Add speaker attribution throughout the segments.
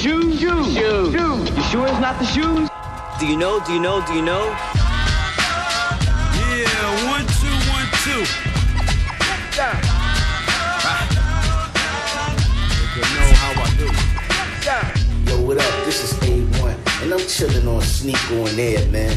Speaker 1: shoes? Shoes. Shoes. Shoes. You sure it's not the shoes?
Speaker 2: Do you know? Do you know? Do you know?
Speaker 3: Yeah, one, two, one, two.
Speaker 4: You know how I do. Yo, what up? This is A1, and I'm chilling on Sneak on Air, man.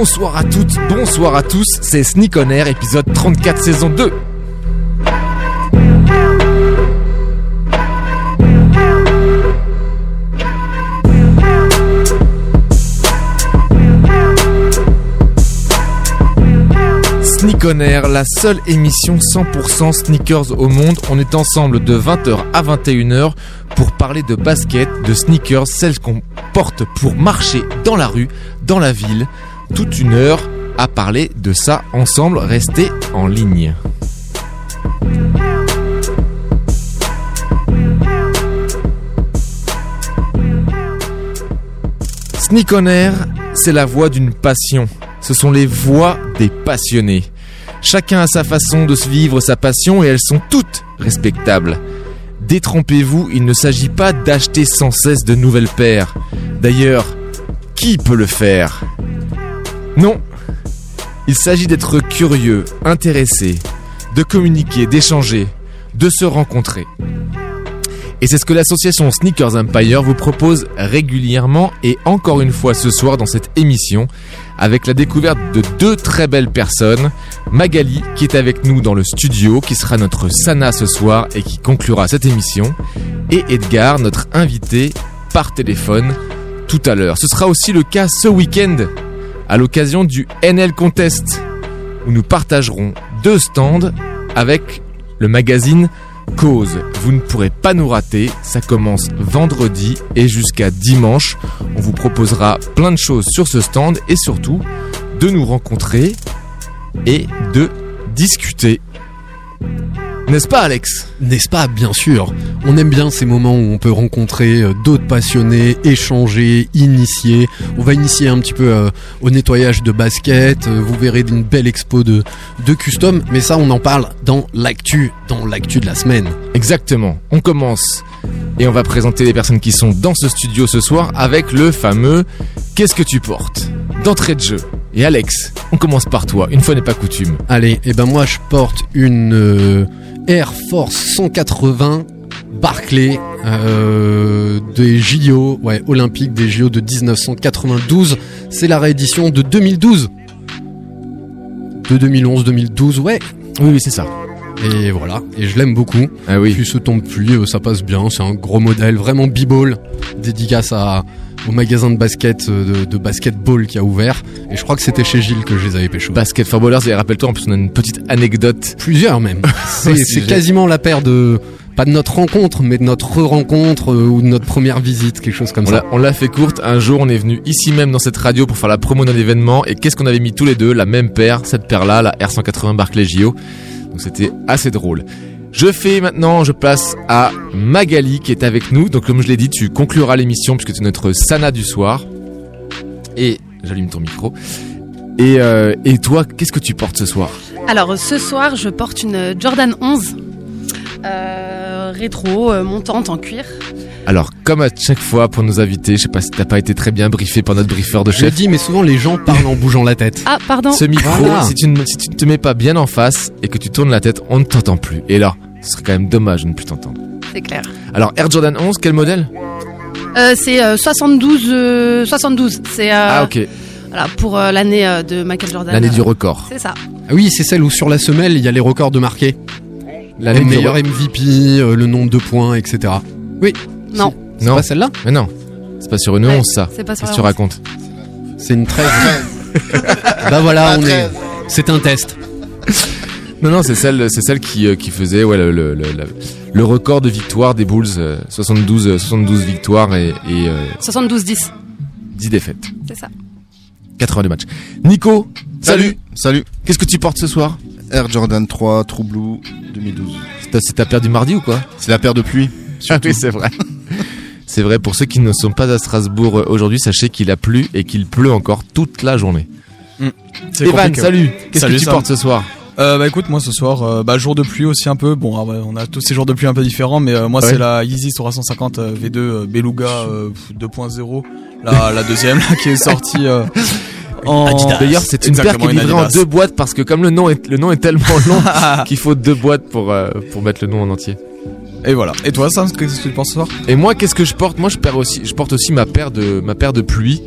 Speaker 5: Bonsoir à toutes, bonsoir à tous, c'est Sneak On Air, épisode 34 saison 2. Sneak On Air, la seule émission 100% sneakers au monde. On est ensemble de 20h à 21h pour parler de basket, de sneakers, celles qu'on porte pour marcher dans la rue, dans la ville. Toute une heure à parler de ça ensemble. Restez en ligne. Sneak c'est la voix d'une passion. Ce sont les voix des passionnés. Chacun a sa façon de se vivre sa passion et elles sont toutes respectables. Détrompez-vous, il ne s'agit pas d'acheter sans cesse de nouvelles paires. D'ailleurs, qui peut le faire? Non. Il s'agit d'être curieux, intéressé, de communiquer, d'échanger, de se rencontrer. Et c'est ce que l'association Sneakers Empire vous propose régulièrement et encore une fois ce soir dans cette émission avec la découverte de deux très belles personnes. Magali qui est avec nous dans le studio, qui sera notre Sana ce soir et qui conclura cette émission. Et Edgar, notre invité par téléphone tout à l'heure. Ce sera aussi le cas ce week-end à l'occasion du NL Contest où nous partagerons deux stands avec le magazine Cause. Vous ne pourrez pas nous rater, ça commence vendredi et jusqu'à dimanche. On vous proposera plein de choses sur ce stand et surtout de nous rencontrer et de discuter. N'est-ce pas Alex?
Speaker 6: N'est-ce pas Bien sûr. On aime bien ces moments où on peut rencontrer euh, d'autres passionnés, échanger, initier. On va initier un petit peu euh, au nettoyage de basket. euh, vous verrez une belle expo de, de custom. Mais ça, on en parle dans l'actu, dans l'actu de la semaine.
Speaker 5: Exactement. On commence et on va présenter les personnes qui sont dans ce studio ce soir avec le fameux Qu'est-ce que tu portes? D'entrée de jeu. Et Alex, on commence par toi, une fois n'est pas coutume.
Speaker 6: Allez, et ben moi je porte une euh, Air Force 180 Barclay euh, des JO, ouais, olympiques des JO de 1992. C'est la réédition de 2012. De 2011-2012, ouais.
Speaker 5: Oui, oui, c'est ça.
Speaker 6: Et voilà, et je l'aime beaucoup.
Speaker 5: Ah oui.
Speaker 6: Puis ce temps de pluie, euh, ça passe bien, c'est un gros modèle, vraiment b-ball, dédicace à, au magasin de basket, euh, de, de basketball qui a ouvert. Et je crois que c'était chez Gilles que je les avais pécho.
Speaker 5: Basket for Ballers, et rappelle-toi, en plus on a une petite anecdote.
Speaker 6: Plusieurs même. C'est quasiment la paire de, pas de notre rencontre, mais de notre re-rencontre euh, ou de notre première visite, quelque chose comme
Speaker 5: On
Speaker 6: ça.
Speaker 5: on l'a fait courte, un jour on est venu ici même dans cette radio pour faire la promo d'un événement, et qu'est-ce qu'on avait mis tous les deux? La même paire, cette paire-là, la R180 Barclay JO. Donc c'était assez drôle. Je fais maintenant, je passe à Magali qui est avec nous. Donc comme je l'ai dit, tu concluras l'émission puisque tu es notre Sana du soir. Et j'allume ton micro. Et, euh, et toi, qu'est-ce que tu portes ce soir?
Speaker 7: Alors ce soir, je porte une Jordan 11 euh, rétro euh, montante en cuir.
Speaker 5: Alors comme à chaque fois pour nos invités, je sais pas si t'as pas été très bien briefé par notre briefeur de
Speaker 6: Je le
Speaker 5: chef.
Speaker 6: dis, mais souvent les gens parlent en bougeant la tête.
Speaker 7: Ah, pardon.
Speaker 5: Ce micro,
Speaker 6: Voilà.
Speaker 5: si, tu ne, si tu ne te mets pas bien en face et que tu tournes la tête, on ne t'entend plus. Et là, ce serait quand même dommage de ne plus t'entendre.
Speaker 7: C'est clair.
Speaker 5: Alors Air Jordan 11, quel modèle?
Speaker 7: Euh, c'est euh, 72, euh, 72. C'est euh,
Speaker 5: Ah ok,
Speaker 7: voilà, pour euh, l'année euh, de Michael Jordan.
Speaker 5: l'année du record.
Speaker 7: C'est ça.
Speaker 6: Ah oui, c'est celle où sur la semelle, il y a les records de marqués. Les meilleurs MVP, euh, le nombre de points, etc. Oui.
Speaker 7: Non.
Speaker 6: C'est
Speaker 5: Non,
Speaker 6: pas celle-là
Speaker 5: mais non. C'est pas sur une
Speaker 7: Ouais,
Speaker 5: 11 ça.
Speaker 7: c'est pas sur
Speaker 5: Qu'est-ce que tu
Speaker 7: 11.
Speaker 5: racontes?
Speaker 6: C'est une 13. bah voilà, on est. C'est un test.
Speaker 5: Non, non, c'est celle, c'est celle qui, euh, qui faisait ouais, le, le, le, le- le record de victoire des Bulls, euh, 72, euh, 72 victoires et, et euh,
Speaker 7: 72-10,
Speaker 5: 10 défaites.
Speaker 7: c'est ça.
Speaker 5: 82 matchs. Nico, salut.
Speaker 8: Salut.
Speaker 5: Qu'est-ce que tu portes ce soir?
Speaker 8: Air Jordan 3 True Blue 2012.
Speaker 5: C'est ta- C'est ta paire du mardi ou quoi?
Speaker 8: C'est la paire de pluie.
Speaker 5: Ah oui, c'est vrai. C'est vrai, pour ceux qui ne sont pas à Strasbourg euh, aujourd'hui, sachez qu'il a plu et qu'il pleut encore toute la journée.
Speaker 3: C'est
Speaker 5: Evan, salut. Qu'est-ce
Speaker 3: Salut,
Speaker 5: que tu
Speaker 3: Sam.
Speaker 5: portes ce soir?
Speaker 3: Euh, bah écoute, moi ce soir, euh, bah jour de pluie aussi un peu. Bon, ah ouais, on a tous ces jours de pluie un peu différents, mais euh, moi
Speaker 5: Ouais.
Speaker 3: c'est la Yeezy 350 euh, V2 euh, Beluga euh, 2.0, la, la deuxième là, qui est sortie. euh, en...
Speaker 5: D'ailleurs, c'est une paire qui est livrée en deux boîtes parce que comme le nom est, le nom est tellement long qu'il faut deux boîtes pour, euh, pour mettre le nom en entier.
Speaker 3: Et voilà. Et toi, Sam, qu'est-ce que tu penses ce soir?
Speaker 5: Et moi, qu'est-ce que je porte? Moi, je, perds aussi, je porte aussi ma paire de, ma paire de pluie.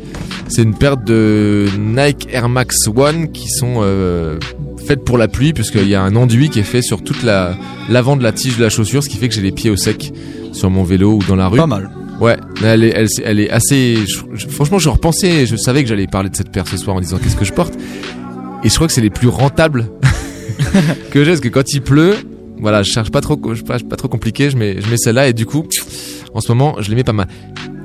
Speaker 5: C'est une paire de Nike Air Max One qui sont euh, faites pour la pluie, puisqu'il y a un enduit qui est fait sur toute la l'avant de la tige de la chaussure, ce qui fait que j'ai les pieds au sec sur mon vélo ou dans la rue.
Speaker 3: Pas mal.
Speaker 5: Ouais, elle est, elle, elle est assez. je- franchement, je repensais, je savais que j'allais parler de cette paire ce soir en disant qu'est-ce que je porte? Et je crois que c'est les plus rentables que j'ai, parce que quand il pleut, voilà, je cherche pas trop, je pas, pas trop compliqué, je mets, je mets celle-là et du coup, en ce moment, je les mets pas mal.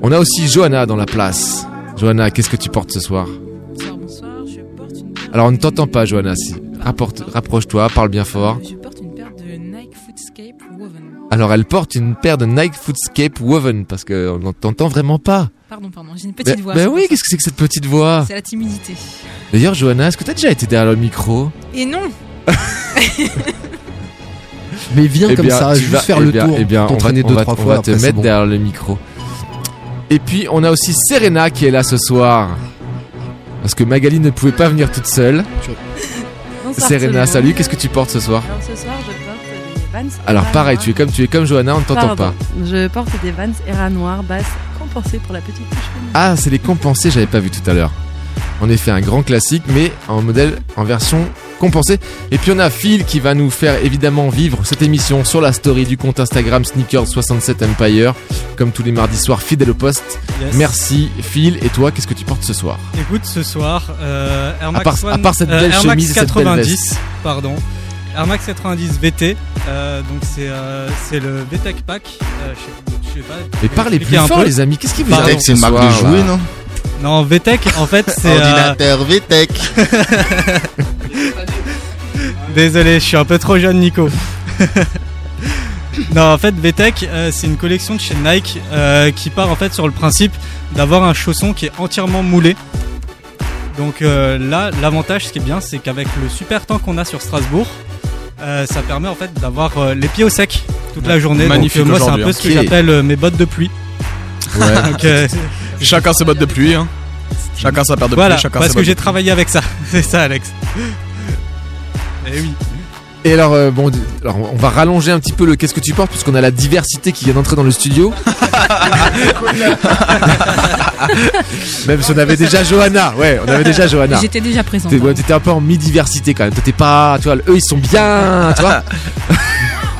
Speaker 5: On a aussi Johanna dans la place. Johanna, qu'est-ce que tu portes ce soir?
Speaker 9: Bonsoir, bonsoir. Je porte une paire
Speaker 5: Alors, on ne t'entend pas, Johanna. Si. Rapporte- Rapproche-toi, parle bien fort.
Speaker 9: Je porte une paire de Nike Footscape Woven.
Speaker 5: Alors, elle porte une paire de Nike Footscape Woven parce qu'on ne t'entend vraiment pas.
Speaker 9: Pardon, pardon, j'ai une petite voix.
Speaker 5: ben oui, qu'est-ce que c'est que cette petite voix.
Speaker 9: C'est la timidité.
Speaker 5: D'ailleurs, Johanna, est-ce que t'as déjà été derrière le micro?
Speaker 9: Et non
Speaker 6: Mais viens
Speaker 5: Eh
Speaker 6: comme
Speaker 5: bien,
Speaker 6: ça, juste
Speaker 5: vas-
Speaker 6: faire
Speaker 5: eh
Speaker 6: le
Speaker 5: bien,
Speaker 6: tour,
Speaker 5: eh bien, on va, on
Speaker 6: deux
Speaker 5: va-
Speaker 6: trois
Speaker 5: on
Speaker 6: fois,
Speaker 5: va te
Speaker 6: après,
Speaker 5: mettre
Speaker 6: bon.
Speaker 5: derrière le micro. Et puis, on a aussi Serena qui est là ce soir. Parce que Magali ne pouvait pas venir toute seule.
Speaker 7: Bonsoir,
Speaker 5: Serena, salut, qu'est-ce que tu portes ce soir
Speaker 7: Alors ce soir, je porte des Vans.
Speaker 5: Alors pareil, tu es comme tu es comme Johanna, on ne t'entend pas.
Speaker 7: Je porte des Vans Era Noir basse compensée pour la petite touche.
Speaker 5: Ah, c'est les compensés, j'avais pas vu tout à l'heure. En effet, un grand classique, mais en modèle, en version compensée. Et puis on a Phil qui va nous faire évidemment vivre cette émission sur la story du compte Instagram Sneakers67 Empire, comme tous les mardis soirs, fidèle au poste.
Speaker 10: Yes.
Speaker 5: Merci Phil. Et toi, qu'est-ce que tu portes ce soir?
Speaker 10: Écoute, ce soir, euh, Air Max
Speaker 5: part- à
Speaker 10: One-
Speaker 5: part cette
Speaker 10: euh,
Speaker 5: belle
Speaker 10: Air Max
Speaker 5: chemise et cette belle
Speaker 10: 90,
Speaker 5: veste.
Speaker 10: pardon. Air Max 90 VT, euh, donc c'est euh, c'est le VTEC Pack. euh, je sais- je sais pas.
Speaker 5: Mais parlez plus
Speaker 10: un
Speaker 5: fort
Speaker 10: peu.
Speaker 5: les amis, qu'est-ce qui vous arrive
Speaker 8: c'est une
Speaker 5: ce
Speaker 8: marque de
Speaker 5: soir,
Speaker 8: jouets, non?
Speaker 10: Non, VTEC, en fait, c'est. euh,
Speaker 8: Ordinateur VTech.
Speaker 10: Désolé, je suis un peu trop jeune, Nico. non, en fait, VTEC, euh, c'est une collection de chez Nike euh, qui part en fait sur le principe d'avoir un chausson qui est entièrement moulé. Donc euh, là, l'avantage, ce qui est bien, c'est qu'avec le super temps qu'on a sur Strasbourg, euh, ça permet en fait d'avoir euh, les pieds au sec toute la journée.
Speaker 3: Magnifique
Speaker 10: Donc, euh, moi, c'est un peu
Speaker 3: hein.
Speaker 10: ce que j'appelle euh, mes bottes de pluie.
Speaker 5: Ouais.
Speaker 10: Donc, euh,
Speaker 3: Chacun ses bottes de pluie. Hein. Chacun sa paire de
Speaker 10: voilà,
Speaker 3: pluie. Chacun
Speaker 10: parce
Speaker 3: ses
Speaker 10: que j'ai travaillé avec ça. c'est ça, Alex. Et oui.
Speaker 5: Et alors, euh, bon, alors on va rallonger un petit peu le qu'est-ce que tu portes, parce qu'on a la diversité qui vient d'entrer dans le studio. Même si on avait déjà Johanna, ouais, on avait déjà Johanna.
Speaker 9: J'étais déjà
Speaker 5: ouais, T'étais un peu en mi-diversité quand même. Toi, t'es pas, tu vois, eux ils sont bien, tu vois.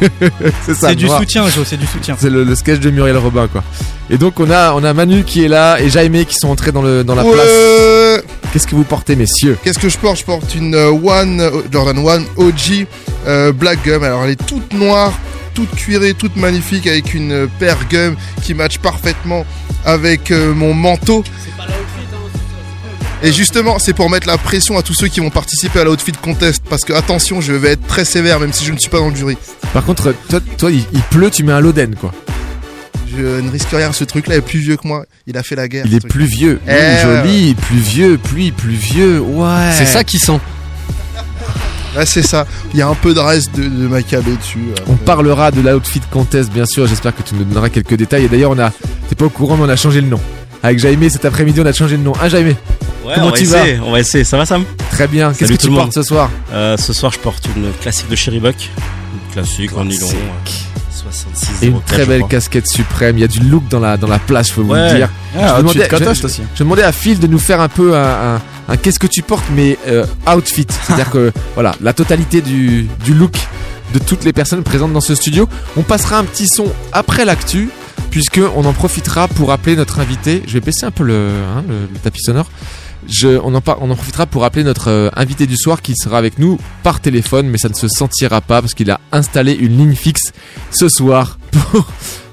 Speaker 5: c'est ça.
Speaker 10: C'est du soutien, Jo, c'est du soutien.
Speaker 5: C'est le, le sketch de Muriel Robin, quoi. Et donc on a, on a Manu qui est là et Jaime qui sont entrés dans le, dans la place. Qu'est-ce que vous portez, messieurs?
Speaker 8: Qu'est-ce que je porte? Je porte une euh, One euh, Jordan One OG euh, Black Gum. Alors elle est toute noire, toute cuirée, toute magnifique avec une paire gum qui match parfaitement avec euh, mon manteau. Et justement, c'est pour mettre la pression à tous ceux qui vont participer à l'outfit contest. Parce que attention, je vais être très sévère, même si je ne suis pas dans le jury.
Speaker 5: Par contre, toi, toi il, il pleut, tu mets un Loden, quoi.
Speaker 8: Je ne risque rien. Ce truc-là est plus vieux que moi. Il a fait la guerre.
Speaker 5: Il est
Speaker 8: truc.
Speaker 5: plus vieux.
Speaker 8: Eh,
Speaker 5: joli, plus vieux, pluie, plus vieux. Ouais.
Speaker 6: C'est ça qui sent.
Speaker 8: Là, c'est ça. Il y a un peu de reste de, de Maccabée dessus.
Speaker 5: On parlera de l'outfit contest, bien sûr. J'espère que tu nous donneras quelques détails. Et d'ailleurs, on a, t'es pas au courant, mais on a changé le nom. Avec Jaime, cet après-midi, on a changé le nom. Hein, Jaime?
Speaker 11: Ouais,
Speaker 5: Comment
Speaker 11: on va
Speaker 5: tu vas
Speaker 11: essayer, on va essayer. Ça va, Sam?
Speaker 5: Très bien. Qu'est-ce que tu portes ce soir?
Speaker 11: Euh, Ce soir, je porte une classique de Sherrybuck. Une classique en nylon. euh, 66
Speaker 5: Et une très belle casquette suprême. Il y a du look dans la, dans la place, je peux vous
Speaker 11: Ouais.
Speaker 5: le dire.
Speaker 3: Ah,
Speaker 5: je, demandais, je-
Speaker 3: aussi.
Speaker 5: je demandais à Phil de nous faire un peu un, un- un qu'est-ce que tu portes, mais euh, outfit. C'est-à-dire que voilà, la totalité du, du look de toutes les personnes présentes dans ce studio. On passera un petit son après l'actu, puisque on en profitera pour appeler notre invité. Je vais baisser un peu le, hein, le- le tapis sonore. On, en profitera pour appeler notre euh, invité du soir qui sera avec nous par téléphone, mais ça ne se sentira pas parce qu'il a installé une ligne fixe ce soir pour,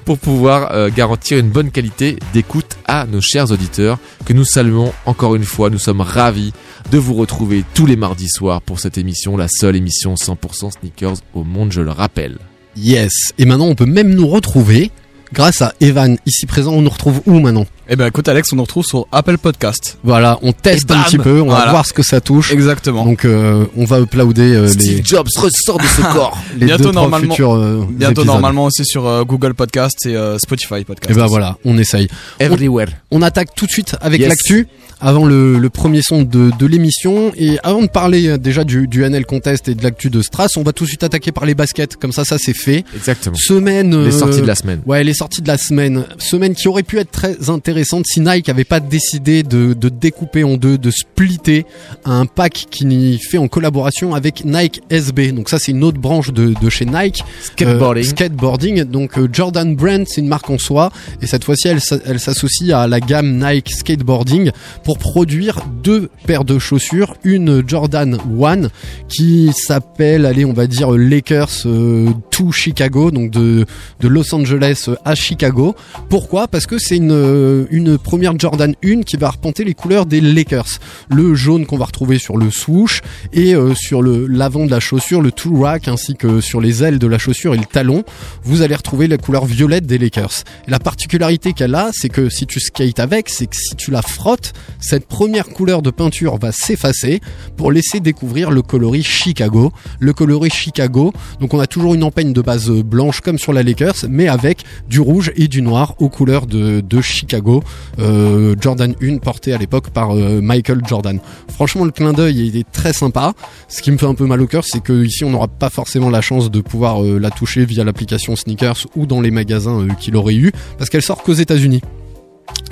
Speaker 5: pour pouvoir euh, garantir une bonne qualité d'écoute à nos chers auditeurs que nous saluons encore une fois. Nous sommes ravis de vous retrouver tous les mardis soirs pour cette émission, la seule émission 100% sneakers au monde, je le rappelle.
Speaker 6: Yes. Et maintenant, on peut même nous retrouver grâce à Evan ici présent. On nous retrouve où maintenant?
Speaker 3: Eh ben écoute Alex, on nous retrouve sur Apple Podcast.
Speaker 6: Voilà, on teste un petit peu, on va voir ce que ça touche.
Speaker 3: Exactement.
Speaker 6: Donc euh, on va uploader euh,
Speaker 5: Steve
Speaker 6: les,
Speaker 5: Jobs ressort de ce corps.
Speaker 6: les
Speaker 3: bientôt
Speaker 6: deux,
Speaker 3: normalement,
Speaker 6: futurs euh,
Speaker 3: bientôt
Speaker 6: épisodes.
Speaker 3: normalement aussi sur euh, Google Podcast et euh, Spotify Podcast.
Speaker 6: Et ben voilà, on essaye.
Speaker 5: Everywhere.
Speaker 6: On attaque tout de suite avec
Speaker 5: Yes.
Speaker 6: l'actu avant le, le premier son de, de l'émission et avant de parler déjà du, du NL Contest et de l'actu de Strass, on va tout de suite attaquer par les baskets. Comme ça, ça c'est fait.
Speaker 5: Exactement.
Speaker 6: Semaine.
Speaker 5: Les
Speaker 6: euh,
Speaker 5: sorties de la semaine.
Speaker 6: Ouais, les sorties de la semaine. Semaine qui aurait pu être très intéressante si Nike avait pas décidé de, de découper en deux, de splitter un pack qui fait en collaboration avec Nike SB. Donc ça, c'est une autre branche de, de chez Nike.
Speaker 5: Skateboarding.
Speaker 6: Euh, skateboarding. Donc euh, Jordan Brand, c'est une marque en soi. Et cette fois-ci, elle, elle s'associe à la gamme Nike Skateboarding pour produire deux paires de chaussures. Une Jordan One qui s'appelle, allez, on va dire Lakers euh, to Chicago, donc de, de Los Angeles à Chicago. Pourquoi? Parce que c'est une, une première Jordan 1 qui va arpenter les couleurs des Lakers. Le jaune qu'on va retrouver sur le swoosh et euh, sur le l'avant de la chaussure, le two rack ainsi que sur les ailes de la chaussure et le talon, vous allez retrouver la couleur violette des Lakers. La particularité qu'elle a, c'est que si tu skates avec, c'est que si tu la frottes, cette première couleur de peinture va s'effacer pour laisser découvrir le coloris Chicago. Le coloris Chicago, donc on a toujours une empeigne de base euh, blanche comme sur la Lakers, mais avec du rouge et du noir aux couleurs de Chicago. Euh, Jordan 1 porté à l'époque par euh, Michael Jordan. Franchement, le clin d'œil il est très sympa. Ce qui me fait un peu mal au cœur, c'est que ici on n'aura pas forcément la chance de pouvoir euh, la toucher via l'application Sneakers ou dans les magasins qu'il aurait eu, parce qu'elle sort qu'aux États-Unis.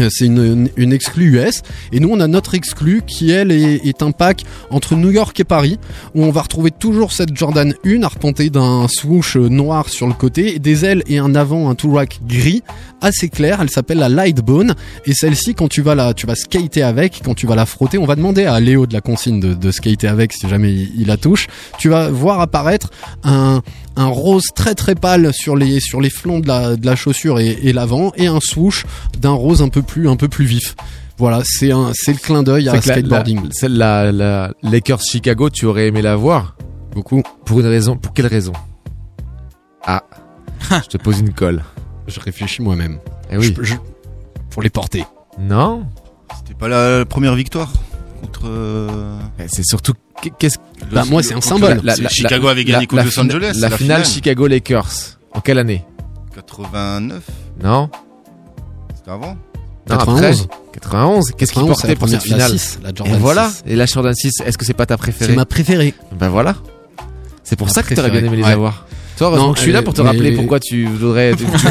Speaker 6: Euh, C'est une, une, exclue US et nous on a notre exclue qui elle est, un pack entre New York et Paris où on va retrouver toujours cette Jordan 1 arpentée d'un swoosh euh, noir sur le côté, des ailes et un avant un tout rack gris assez clair. Elle s'appelle la Lightbone et celle-ci quand tu vas la tu vas skater avec, quand tu vas la frotter, on va demander à Léo de la consigne de, skater avec si jamais il la touche. Tu vas voir apparaître un un rose très très pâle sur les sur les flancs de la, de la chaussure et, et l'avant et un swoosh d'un rose un peu plus un peu plus vif. Voilà, c'est un c'est le clin d'œil à
Speaker 5: C'est que la-
Speaker 6: skateboarding.
Speaker 5: La, celle la, la Lakers Chicago, tu aurais aimé la voir?
Speaker 6: Beaucoup.
Speaker 5: Pour une raison. Pour quelle raison? Ah, je te pose une colle.
Speaker 6: Je réfléchis moi-même.
Speaker 5: Eh oui.
Speaker 6: Je- je- pour les porter.
Speaker 5: Non.
Speaker 12: C'était pas la première victoire contre. euh,
Speaker 5: Eh, C'est surtout qu'est-ce
Speaker 12: Bah, moi, c'est un symbole. C'est Chicago avait gagné contre Los Angeles,
Speaker 5: La,
Speaker 12: la
Speaker 5: finale
Speaker 12: finale.
Speaker 5: Chicago Lakers. En quelle année?
Speaker 12: 89
Speaker 5: Non.
Speaker 12: C'était avant
Speaker 5: Non,
Speaker 6: 91.
Speaker 5: après 91. Qu'est-ce qu'il
Speaker 6: 91,
Speaker 5: portait
Speaker 6: la
Speaker 5: pour cette
Speaker 6: première- la
Speaker 5: finale?
Speaker 6: 6, la Jordan
Speaker 5: Et voilà.
Speaker 6: 6.
Speaker 5: Et la Jordan 6, est-ce que c'est pas ta préférée?
Speaker 6: C'est ma préférée.
Speaker 5: Ben voilà. C'est pour
Speaker 6: Ma
Speaker 5: ça que t'aurais bien
Speaker 6: préférée,
Speaker 5: aimé les
Speaker 6: ouais.
Speaker 5: avoir. Toi, heureusement
Speaker 6: Non,
Speaker 5: que je suis là
Speaker 6: elle-
Speaker 5: pour te
Speaker 6: mais-
Speaker 5: rappeler pourquoi tu voudrais. tu- tu- tu- tu-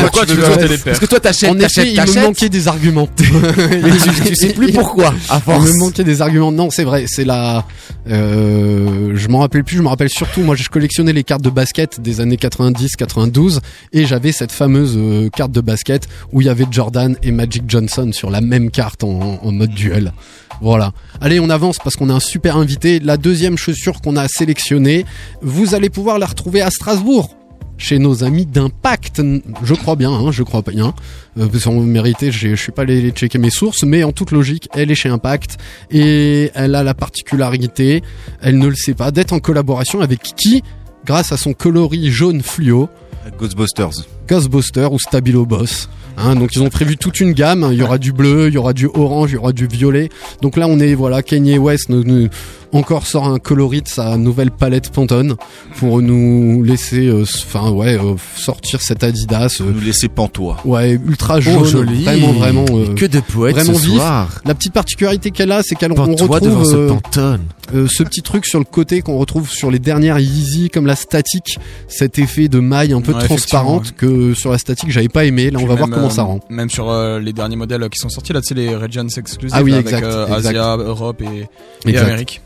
Speaker 6: Pourquoi tu
Speaker 5: pourquoi
Speaker 6: veux les
Speaker 5: Parce que toi t'achètes,
Speaker 6: En effet, il me manquait des arguments.
Speaker 5: Mais tu, tu sais plus pourquoi, à force.
Speaker 6: Il me manquait des arguments. Non, c'est vrai. C'est la. Euh, je m'en rappelle plus. Je me rappelle surtout. Moi, je collectionnais les cartes de basket des années 90-92 et j'avais cette fameuse euh, carte de basket où il y avait Jordan et Magic Johnson sur la même carte en, en mode duel. Voilà. Allez, on avance parce qu'on a un super invité. La deuxième chaussure qu'on a sélectionnée, vous allez pouvoir la retrouver à Strasbourg chez nos amis d'Impact. Je crois bien, hein, je crois bien. Euh, sans mériter, j'ai- je suis pas allé checker mes sources, mais en toute logique, elle est chez Impact et elle a la particularité, elle ne le sait pas, d'être en collaboration avec qui? Grâce à son coloris jaune fluo.
Speaker 12: Ghostbusters.
Speaker 6: Ghostbuster ou Stabilo Boss. Hein, donc ils ont prévu toute une gamme. Il y aura du bleu, il y aura du orange, il y aura du violet. Donc là on est voilà Kanye West nous, nous- encore sort un coloris de sa nouvelle palette Pantone pour nous laisser, euh, enfin ouais, euh, sortir cet Adidas. euh,
Speaker 12: Nous laisser pantois.
Speaker 6: Ouais, ultra
Speaker 5: Oh,
Speaker 6: jaune,
Speaker 5: joli.
Speaker 6: vraiment vraiment. euh,
Speaker 5: Que de poètes
Speaker 6: vraiment
Speaker 5: ce
Speaker 6: vif.
Speaker 5: soir.
Speaker 6: La petite particularité qu'elle a, c'est qu'elle on
Speaker 5: Pantois
Speaker 6: retrouve
Speaker 5: devant ce Pantone.
Speaker 6: ce petit truc sur le côté qu'on retrouve sur les dernières Yeezy comme la statique, cet effet de maille un peu
Speaker 3: Ouais,
Speaker 6: transparente que sur la statique j'avais pas aimé. Là on
Speaker 3: Puis
Speaker 6: va voir comment
Speaker 3: euh,
Speaker 6: ça rend.
Speaker 3: Même sur euh, les derniers modèles qui sont sortis là, tu sais les Regents exclusifs
Speaker 6: Ah oui,
Speaker 3: avec
Speaker 6: exact,
Speaker 3: euh. Asia, Europe et. Amérique.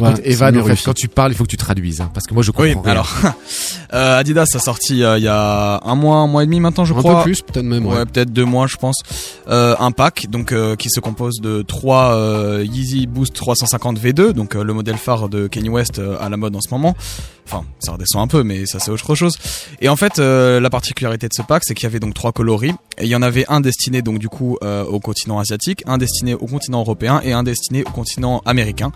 Speaker 5: Par contre, Evan, en fait, quand tu parles, il faut que tu traduises, hein, parce que moi je comprends
Speaker 3: Oui,
Speaker 5: rien.
Speaker 3: alors euh, Adidas a sorti euh, il y a un mois, un mois et demi maintenant, je
Speaker 6: Un peu
Speaker 3: crois.
Speaker 6: plus, peut-être même, ouais.
Speaker 3: peut-être deux mois, je pense. Euh, un pack, donc euh, qui se compose de trois euh, Yeezy Boost 350 V2, donc euh, le modèle phare de Kanye West euh, à la mode en ce moment. Enfin, ça redescend un peu, mais ça c'est autre chose. Et en fait, euh, la particularité de ce pack, c'est qu'il y avait donc trois coloris, et il y en avait un destiné donc du coup euh, au continent asiatique, un destiné au continent européen et un destiné au continent américain.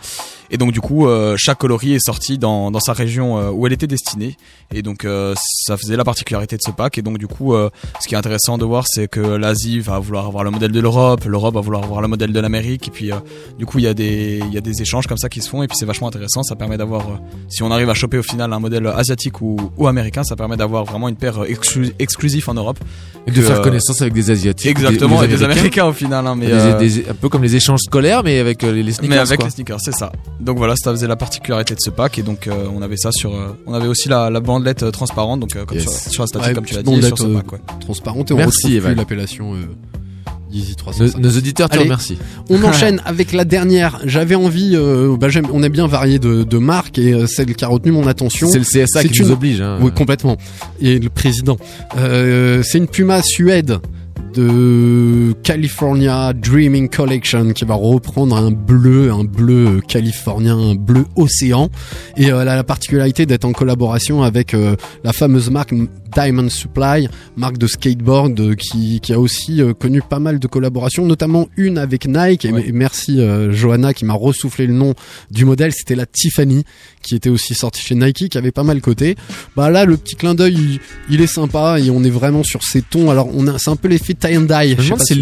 Speaker 3: Et donc du coup, euh, chaque coloris est sorti dans, dans sa région euh, où elle était destinée. Et donc euh, ça faisait la particularité de ce pack. Et donc du coup, ce qui est intéressant de voir, c'est que l'Asie va vouloir avoir le modèle de l'Europe, l'Europe va vouloir avoir le modèle de l'Amérique. Et puis du coup, il y a des y a des échanges comme ça qui se font. Et puis c'est vachement intéressant. Ça permet d'avoir, si on arrive à choper au final un modèle asiatique ou, ou américain, ça permet d'avoir vraiment une paire exclu- exclusif en Europe.
Speaker 5: Et de faire connaissance avec des Asiatiques.
Speaker 3: Exactement,
Speaker 5: ou
Speaker 3: et des Américains au final. hein, mais
Speaker 5: Des- des- un peu comme les échanges scolaires, mais avec les, les sneakers.
Speaker 3: mais avec
Speaker 5: quoi.
Speaker 3: les sneakers, c'est ça. Donc voilà, ça faisait la particularité de ce pack et donc euh, on avait ça sur, euh, on avait aussi la, la bandelette euh, transparente, donc euh, comme
Speaker 5: Yes.
Speaker 3: sur, sur la statue
Speaker 6: Ouais,
Speaker 3: comme tu l'as dit, sur ce
Speaker 6: euh,
Speaker 3: pack. Ouais.
Speaker 6: transparente et on
Speaker 5: Merci,
Speaker 6: retrouve l'appellation euh,
Speaker 5: Nos,
Speaker 6: 350.
Speaker 5: nos auditeurs te remercient.
Speaker 6: On enchaîne avec la dernière. J'avais envie, euh, bah, on a bien varié de, de marques et euh, celle qui a retenu mon attention.
Speaker 5: C'est le CSA qui
Speaker 6: une-
Speaker 5: nous oblige. Hein.
Speaker 6: Oui, complètement. Et le président. Euh, c'est une Puma Suède de California Dreaming Collection qui va reprendre un bleu, un bleu californien, un bleu océan. Et euh, elle a la particularité d'être en collaboration avec euh, la fameuse marque Diamond Supply, marque de skateboard euh, qui, qui a aussi connu pas mal de collaborations, notamment une avec Nike. Et, merci euh, Johanna qui m'a ressoufflé le nom du modèle. C'était la Tiffany qui était aussi sortie chez Nike, qui avait pas mal coté. Bah là, le petit clin d'œil, il, il est sympa et on est vraiment sur ces tons. Alors on a, c'est un peu l'effet tie and die.
Speaker 5: Je
Speaker 6: pas
Speaker 5: si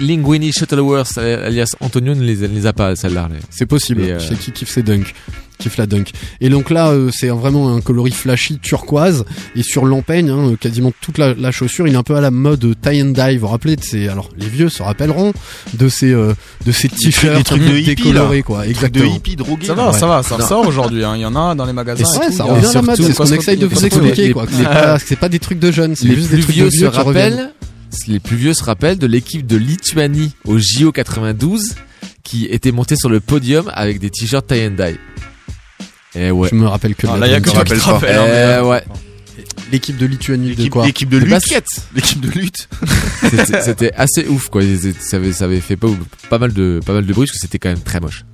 Speaker 5: Linguini Shuttleworth alias Antonio ne les, a pas celle-là.
Speaker 6: C'est possible.
Speaker 5: Euh,
Speaker 6: C'est qui kiffe ses dunks? Kiffe la dunk. Et donc là, euh, c'est vraiment un coloris flashy turquoise. Et sur l'empeigne, hein, quasiment toute la, la chaussure, il est un peu à la mode tie and dye. Vous vous rappelez de ces, alors les vieux se rappelleront de ces, euh, de ces t-shirts
Speaker 12: des trucs de hippie,
Speaker 6: décolorés,
Speaker 12: là.
Speaker 6: quoi.
Speaker 12: Trucs de
Speaker 6: Exactement.
Speaker 12: hippie drogués.
Speaker 3: Ça va,
Speaker 6: Ouais.
Speaker 3: ça va, ça ressort aujourd'hui. hein. Il y en a dans les magasins.
Speaker 6: Ouais,
Speaker 3: et
Speaker 6: ça
Speaker 3: tout.
Speaker 6: Revient à la mode. C'est ce qu'on essaye de vous expliquer, quoi. C'est pas, des trucs de jeunes. C'est
Speaker 5: les
Speaker 6: juste des trucs
Speaker 5: vieux
Speaker 6: de
Speaker 5: se
Speaker 6: vieux qui reviennent.
Speaker 5: rappellent. Les plus vieux se rappellent de l'équipe de Lituanie au JO 92 qui était montée sur le podium avec des t-shirts tie and dye. Eh ouais.
Speaker 6: Je me rappelle que de
Speaker 3: Ah, là, il y a
Speaker 6: dunk.
Speaker 3: que toi qui te
Speaker 12: rappelle pas.
Speaker 3: rappelles. hein, mais,
Speaker 5: Eh
Speaker 3: euh,
Speaker 5: ouais.
Speaker 6: L'équipe de Lituanie de
Speaker 12: L'équipe
Speaker 6: quoi
Speaker 12: l'équipe de lutte.
Speaker 5: basket.
Speaker 12: L'équipe de lutte.
Speaker 5: C'était- C'était assez ouf quoi. Ça avait, ça avait fait pas, pas mal de pas mal de bruit parce que c'était quand même très moche.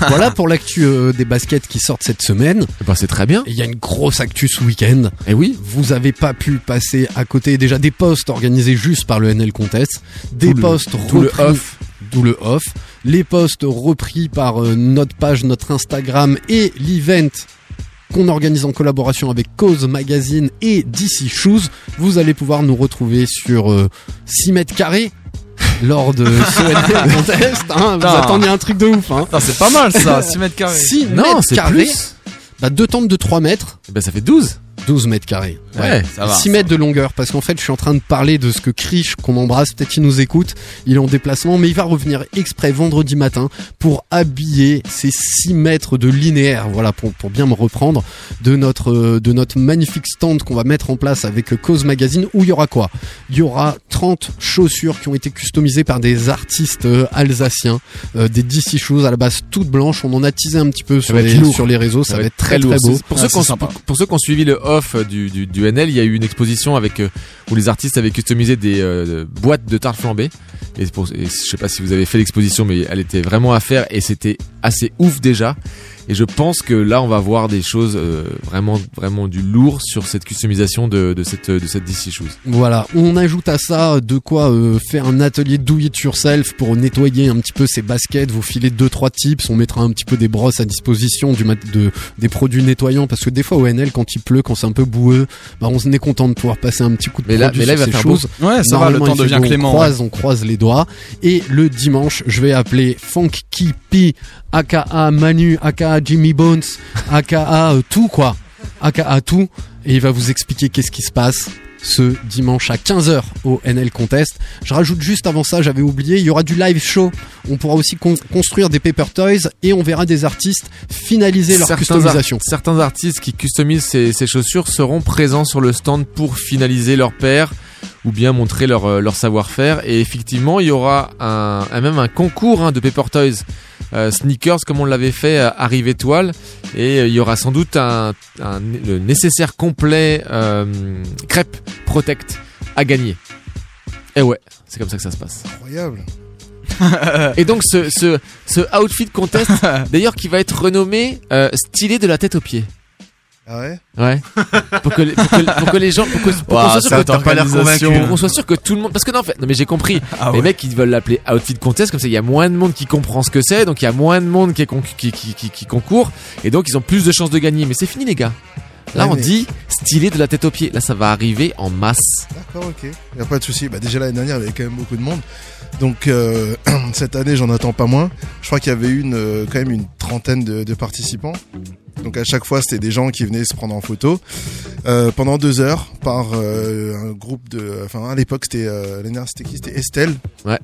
Speaker 6: Voilà pour l'actu euh, des baskets qui sortent cette semaine.
Speaker 5: Bah, c'est très bien.
Speaker 6: Il y a une grosse actu ce week-end.
Speaker 5: Et oui.
Speaker 6: Vous avez pas pu passer à côté déjà des posts organisés juste par le NL Contest, des
Speaker 5: Tout le- tout le
Speaker 6: repris-
Speaker 5: off.
Speaker 6: d'où le off, les posts repris par euh, notre page, notre Instagram et l'event qu'on organise en collaboration avec Cause Magazine et DC Shoes. Vous allez pouvoir nous retrouver sur euh, 6 mètres carrés lors de ce Contest. hein. Vous attendiez un truc de ouf. Hein.
Speaker 3: C'est pas mal ça, 6 mètres carrés.
Speaker 6: 6
Speaker 5: Non,
Speaker 6: mètres
Speaker 5: c'est
Speaker 6: carrés.
Speaker 5: plus.
Speaker 6: Bah, deux tentes de 3 mètres.
Speaker 5: Bah ça fait 12.
Speaker 6: 12 mètres carrés.
Speaker 5: Ouais,
Speaker 3: ça va.
Speaker 6: 6 mètres de longueur, parce qu'en fait, je suis en train de parler de ce que Krish, qu'on embrasse, peut-être qu'il nous écoute, il est en déplacement, mais il va revenir exprès vendredi matin pour habiller ces 6 mètres de linéaire, voilà, pour, pour bien me reprendre, de notre, de notre magnifique stand qu'on va mettre en place avec Cause Magazine, où il y aura quoi? Il y aura 30 chaussures qui ont été customisées par des artistes euh, alsaciens, euh, des DC Shoes à la base toutes blanches, on en a teasé un petit peu sur les,
Speaker 5: lourd.
Speaker 6: sur les réseaux, ça, va être très très beau.
Speaker 5: Pour,
Speaker 3: Ah,
Speaker 5: ceux
Speaker 3: c'est
Speaker 5: qui ont,
Speaker 3: sympa.
Speaker 5: pour, pour ceux qui ont suivi le off du, du, du Il y a eu une exposition avec euh, où les artistes avaient customisé des euh, boîtes de tarte flambée. Et, pour, et je sais pas si vous avez fait l'exposition, mais elle était vraiment à faire et c'était assez ouf déjà. Et je pense que là, on va voir des choses euh, vraiment, vraiment du lourd sur cette customisation de, de cette, de cette DC Shoes.
Speaker 6: Voilà, on ajoute à ça de quoi euh, faire un atelier do it yourself pour nettoyer un petit peu ses baskets, vous filez deux trois tips, on mettra un petit peu des brosses à disposition, du mat- de, des produits nettoyants parce que des fois au NL quand il pleut, quand c'est un peu boueux, bah on est content de pouvoir passer un petit coup de
Speaker 5: Mais là- mais là, il va
Speaker 6: ces
Speaker 5: faire beau.
Speaker 6: choses.
Speaker 3: Ouais, ça va, le temps devient
Speaker 6: beau,
Speaker 3: clément.
Speaker 6: On croise, on croise les doigts. Et le dimanche, je vais appeler Funky P, aka Manu, aka Jimmy Bones, aka euh, tout quoi, aka tout, et il va vous expliquer qu'est-ce qui se passe ce dimanche à 15h au NL Contest. Je rajoute juste avant ça, j'avais oublié, il y aura du live show. On pourra aussi con- construire des paper toys et on verra des artistes finaliser leur
Speaker 5: Certains,
Speaker 6: customisation.
Speaker 5: ar- certains artistes qui customisent ces, ces chaussures seront présents sur le stand pour finaliser leur paire ou bien montrer leur, euh, leur savoir-faire. Et effectivement, il y aura un, un- même un concours hein, de Paper Toys euh, sneakers comme on l'avait fait à Arrive Étoile. Et euh, il y aura sans doute un, un- le nécessaire complet euh, crêpe Protect à gagner. Et ouais, c'est comme ça que ça se passe.
Speaker 8: Incroyable.
Speaker 5: Et donc ce, ce, ce outfit contest, d'ailleurs qui va être renommé euh, stylé de la tête aux pieds.
Speaker 8: Ah ouais
Speaker 5: Ouais. Pour que, les- pour que, pour que les gens, pour que, pour
Speaker 3: Ouah,
Speaker 5: qu'on soit sûr que-
Speaker 3: organisation.
Speaker 5: pour qu'on soit sûr que tout le monde, parce que non, en fait, non mais j'ai compris.
Speaker 3: Ah
Speaker 5: les
Speaker 3: ouais.
Speaker 5: mecs ils veulent l'appeler outfit contest comme ça, il y a moins de monde qui comprend ce que c'est, donc il y a moins de monde qui, est con- qui, qui, qui, qui concourt, et donc ils ont plus de chances de gagner. Mais c'est fini les gars. Là
Speaker 8: Ouais,
Speaker 5: on
Speaker 8: mais-
Speaker 5: dit stylé de la tête aux pieds. Là ça va arriver en masse.
Speaker 8: D'accord, ok. Y a pas de souci. Bah, déjà l'année dernière, il y avait quand même beaucoup de monde. Donc euh, cette année, j'en attends pas moins. Je crois qu'il y avait une, euh, quand même une trentaine de, de participants. Donc à chaque fois, c'était des gens qui venaient se prendre en photo euh, pendant deux heures par euh, un groupe de. Enfin, à l'époque, c'était euh, c'était qui? C'était Estelle.
Speaker 5: Ouais.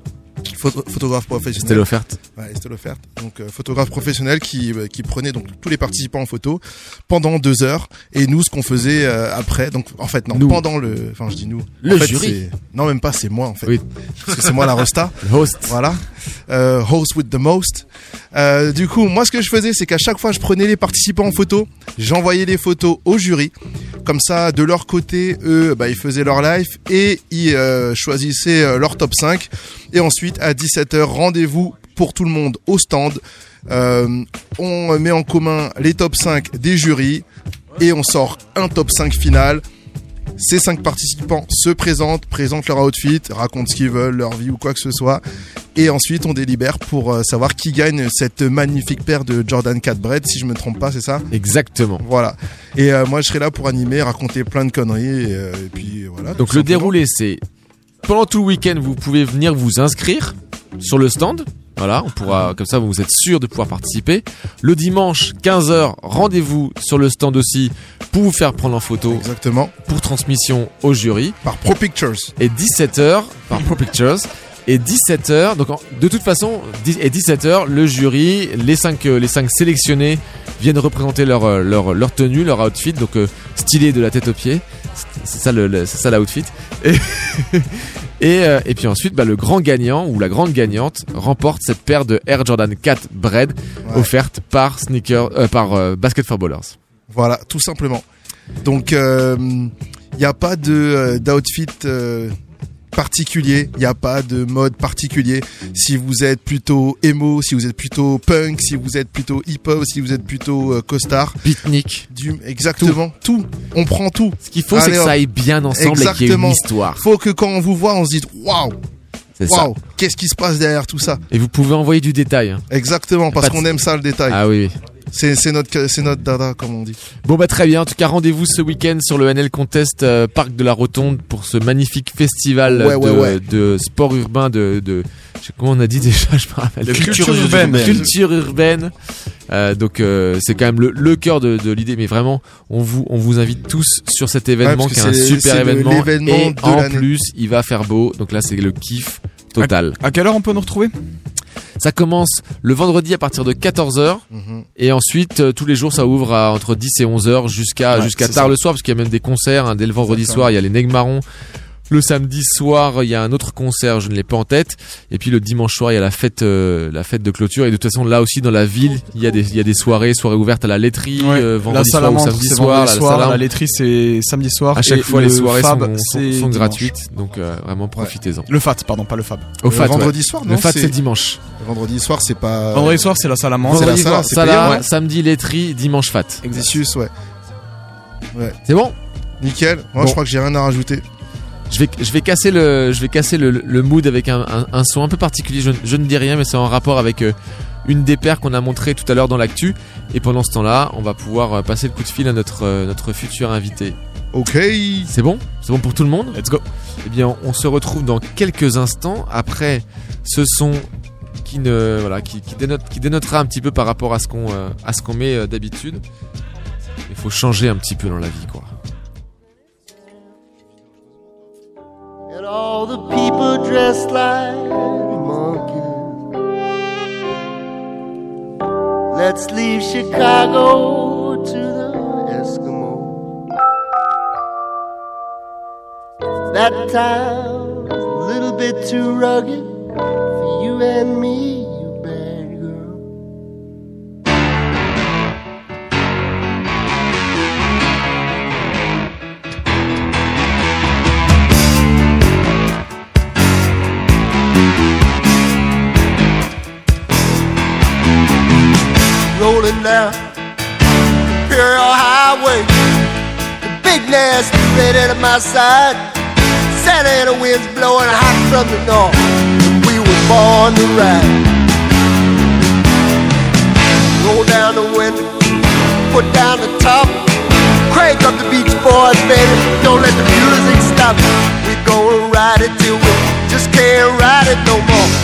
Speaker 8: Photo- photographe professionnel.
Speaker 5: Estelle Offerte.
Speaker 8: Ouais, Estelle Offerte. Donc euh, photographe professionnel qui euh, qui prenait donc tous les participants en photo pendant deux heures et nous ce qu'on faisait euh, après. Donc en fait non
Speaker 5: Nous.
Speaker 8: pendant le. Enfin je dis nous.
Speaker 5: Le
Speaker 8: En fait,
Speaker 5: jury.
Speaker 8: Non même pas c'est moi en fait.
Speaker 5: Oui.
Speaker 8: Parce que c'est moi la resta.
Speaker 5: Le host.
Speaker 8: Voilà. Euh, host with the most. Du coup, moi, ce que je faisais, c'est qu'à chaque fois, je prenais les participants en photo, j'envoyais les photos au jury. Comme ça, de leur côté, eux, bah, ils faisaient leur live et ils euh, choisissaient euh, leur top 5. Et ensuite, à 17h, rendez-vous pour tout le monde au stand. Euh, on met en commun les top 5 des jurys et on sort un top 5 final. Ces cinq participants se présentent, présentent leur outfit, racontent ce qu'ils veulent, leur vie ou quoi que ce soit. Et ensuite, on délibère pour euh, savoir qui gagne cette magnifique paire de Jordan 4 Bread, si je me trompe pas, c'est ça?
Speaker 5: Exactement.
Speaker 8: Voilà. Et euh, moi, je serai là pour animer, raconter plein de conneries. Et, euh, et puis voilà.
Speaker 5: Donc le
Speaker 8: simplement.
Speaker 5: déroulé, c'est pendant tout le week-end, vous pouvez venir vous inscrire sur le stand. Voilà, on pourra comme ça vous êtes sûr de pouvoir participer. Le dimanche 15h, rendez-vous sur le stand aussi pour vous faire prendre en photo.
Speaker 8: Exactement.
Speaker 5: Pour transmission au jury
Speaker 8: par Pro Pictures.
Speaker 5: Et 17h par Pro Pictures. Et 17h, donc en- de toute façon, et 17h, le jury, les 5 les cinq sélectionnés viennent représenter leur, euh, leur, leur tenue, leur outfit, donc euh, stylé de la tête aux pieds. C'est ça le, le- c'est ça l'outfit. Et, et, euh, et puis ensuite, bah, le grand gagnant ou la grande gagnante remporte cette paire de Air Jordan 4 Bread
Speaker 8: Ouais.
Speaker 5: offerte par sneaker, euh, par euh, Basket for Ballers.
Speaker 8: Voilà, tout simplement. Donc, il n'y a pas de d'outfit particulier, il n'y a pas de mode particulier. Si vous êtes plutôt emo, si vous êtes plutôt punk, si vous êtes plutôt hip-hop, si vous êtes plutôt euh, costard.
Speaker 5: Beatnik.
Speaker 8: Du, exactement, tout. On prend tout.
Speaker 5: Ce qu'il faut, c'est que ça aille bien ensemble et qu'il y ait une histoire.
Speaker 8: Faut que quand on vous voit, on se dise waouh,
Speaker 5: C'est ça.
Speaker 8: waouh, qu'est-ce qui se passe derrière tout ça?
Speaker 5: Et vous pouvez envoyer du détail. hein.
Speaker 8: Exactement, parce qu'on aime ça le détail.
Speaker 5: Ah oui.
Speaker 8: C'est notre c'est notre dada comme on dit.
Speaker 5: Bon bah très bien, en tout cas rendez-vous ce week-end sur le NL Contest euh, Parc de la Rotonde pour ce magnifique festival
Speaker 8: Ouais,
Speaker 5: de,
Speaker 8: ouais, ouais.
Speaker 5: de sport urbain de, de je sais comment on a dit déjà, je me rappelle.
Speaker 3: De culture culture urbaine. urbaine.
Speaker 5: Culture urbaine. Euh, donc euh, c'est quand même le, le cœur de, de l'idée, mais vraiment on vous on vous invite tous sur cet événement qui est un super événement et
Speaker 8: de
Speaker 5: en plus il va faire beau, donc là c'est le kiff total.
Speaker 3: À quelle heure on peut nous retrouver?
Speaker 5: Ça commence le vendredi à partir de 14h
Speaker 8: Mhm.
Speaker 5: et ensuite euh, tous les jours ça ouvre à entre 10 et 11h jusqu'à
Speaker 3: Ouais,
Speaker 5: jusqu'à tard
Speaker 3: ça.
Speaker 5: le soir parce qu'il y a même des concerts hein, dès le vendredi
Speaker 8: Exactement.
Speaker 5: soir, il y a les Nègres Marrons. Le samedi soir, il y a un autre concert, je ne l'ai pas en tête. Et puis le dimanche soir, il y a la fête, euh, la fête de clôture. Et de toute façon, là aussi dans la ville, il y a des, il y a des soirées, soirées ouvertes à la laiterie, euh, vendredi
Speaker 3: la
Speaker 5: soir ou samedi soir. la,
Speaker 3: soir,
Speaker 5: salam-
Speaker 3: la laiterie c'est samedi soir.
Speaker 5: à chaque
Speaker 3: et
Speaker 5: fois,
Speaker 3: le
Speaker 5: les soirées
Speaker 3: fab,
Speaker 5: sont, sont, gratuites, donc euh, vraiment profitez-en.
Speaker 3: Le FAT, pardon, pas le fab.
Speaker 5: Au
Speaker 8: Le
Speaker 5: FAT,
Speaker 8: vendredi
Speaker 5: ouais.
Speaker 8: soir,
Speaker 5: Le
Speaker 8: non,
Speaker 5: FAT,
Speaker 8: c'est-
Speaker 5: dimanche.
Speaker 8: Le vendredi soir, c'est pas.
Speaker 3: Vendredi soir, c'est la salamandre.
Speaker 5: Vendredi soir,
Speaker 8: c'est
Speaker 5: samedi laiterie, dimanche FAT.
Speaker 8: Exicius, ouais. Ouais.
Speaker 5: C'est bon?
Speaker 8: Nickel. Moi,
Speaker 5: Bon.
Speaker 8: je crois que j'ai rien à rajouter.
Speaker 5: Je vais, je vais casser le, je vais casser le, le mood avec un, un, un son un peu particulier. Je, je ne dis rien, mais c'est en rapport avec euh, une des paires qu'on a montré tout à l'heure dans l'actu. Et pendant ce temps-là, on va pouvoir euh, passer le coup de fil à notre, euh, notre futur invité.
Speaker 8: Ok.
Speaker 5: C'est bon? C'est bon pour tout le monde?
Speaker 3: Let's go.
Speaker 5: Eh bien, on, se retrouve dans quelques instants après ce son qui ne, voilà, qui, qui dénote, qui dénotera un petit peu par rapport à ce qu'on, euh, à ce qu'on met d'habitude. Il faut changer un petit peu dans la vie, quoi.
Speaker 13: And all the people dressed like monkeys. Let's leave Chicago to the Eskimo. That town's a little bit too rugged for you and me, Down Imperial Highway. The big nasty red at my side. Santa Ana winds blowing hot from the north. We were born to ride. Roll down the window, put down the top. Crank up the Beach Boys, baby. Don't let the music stop. We gonna ride it till we just can't ride it no more.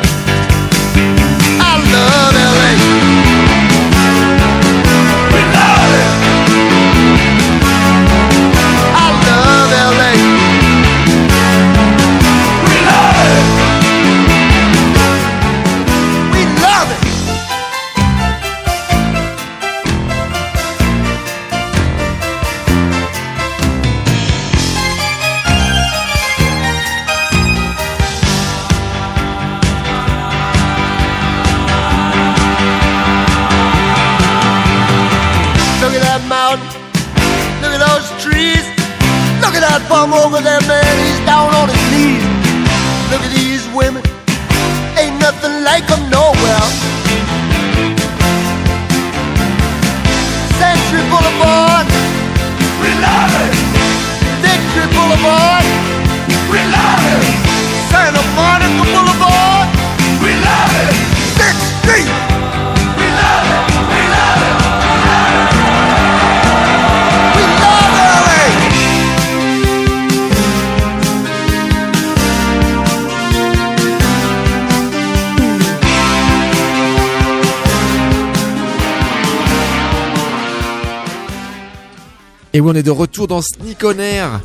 Speaker 13: on
Speaker 5: est de retour dans Sneak On Air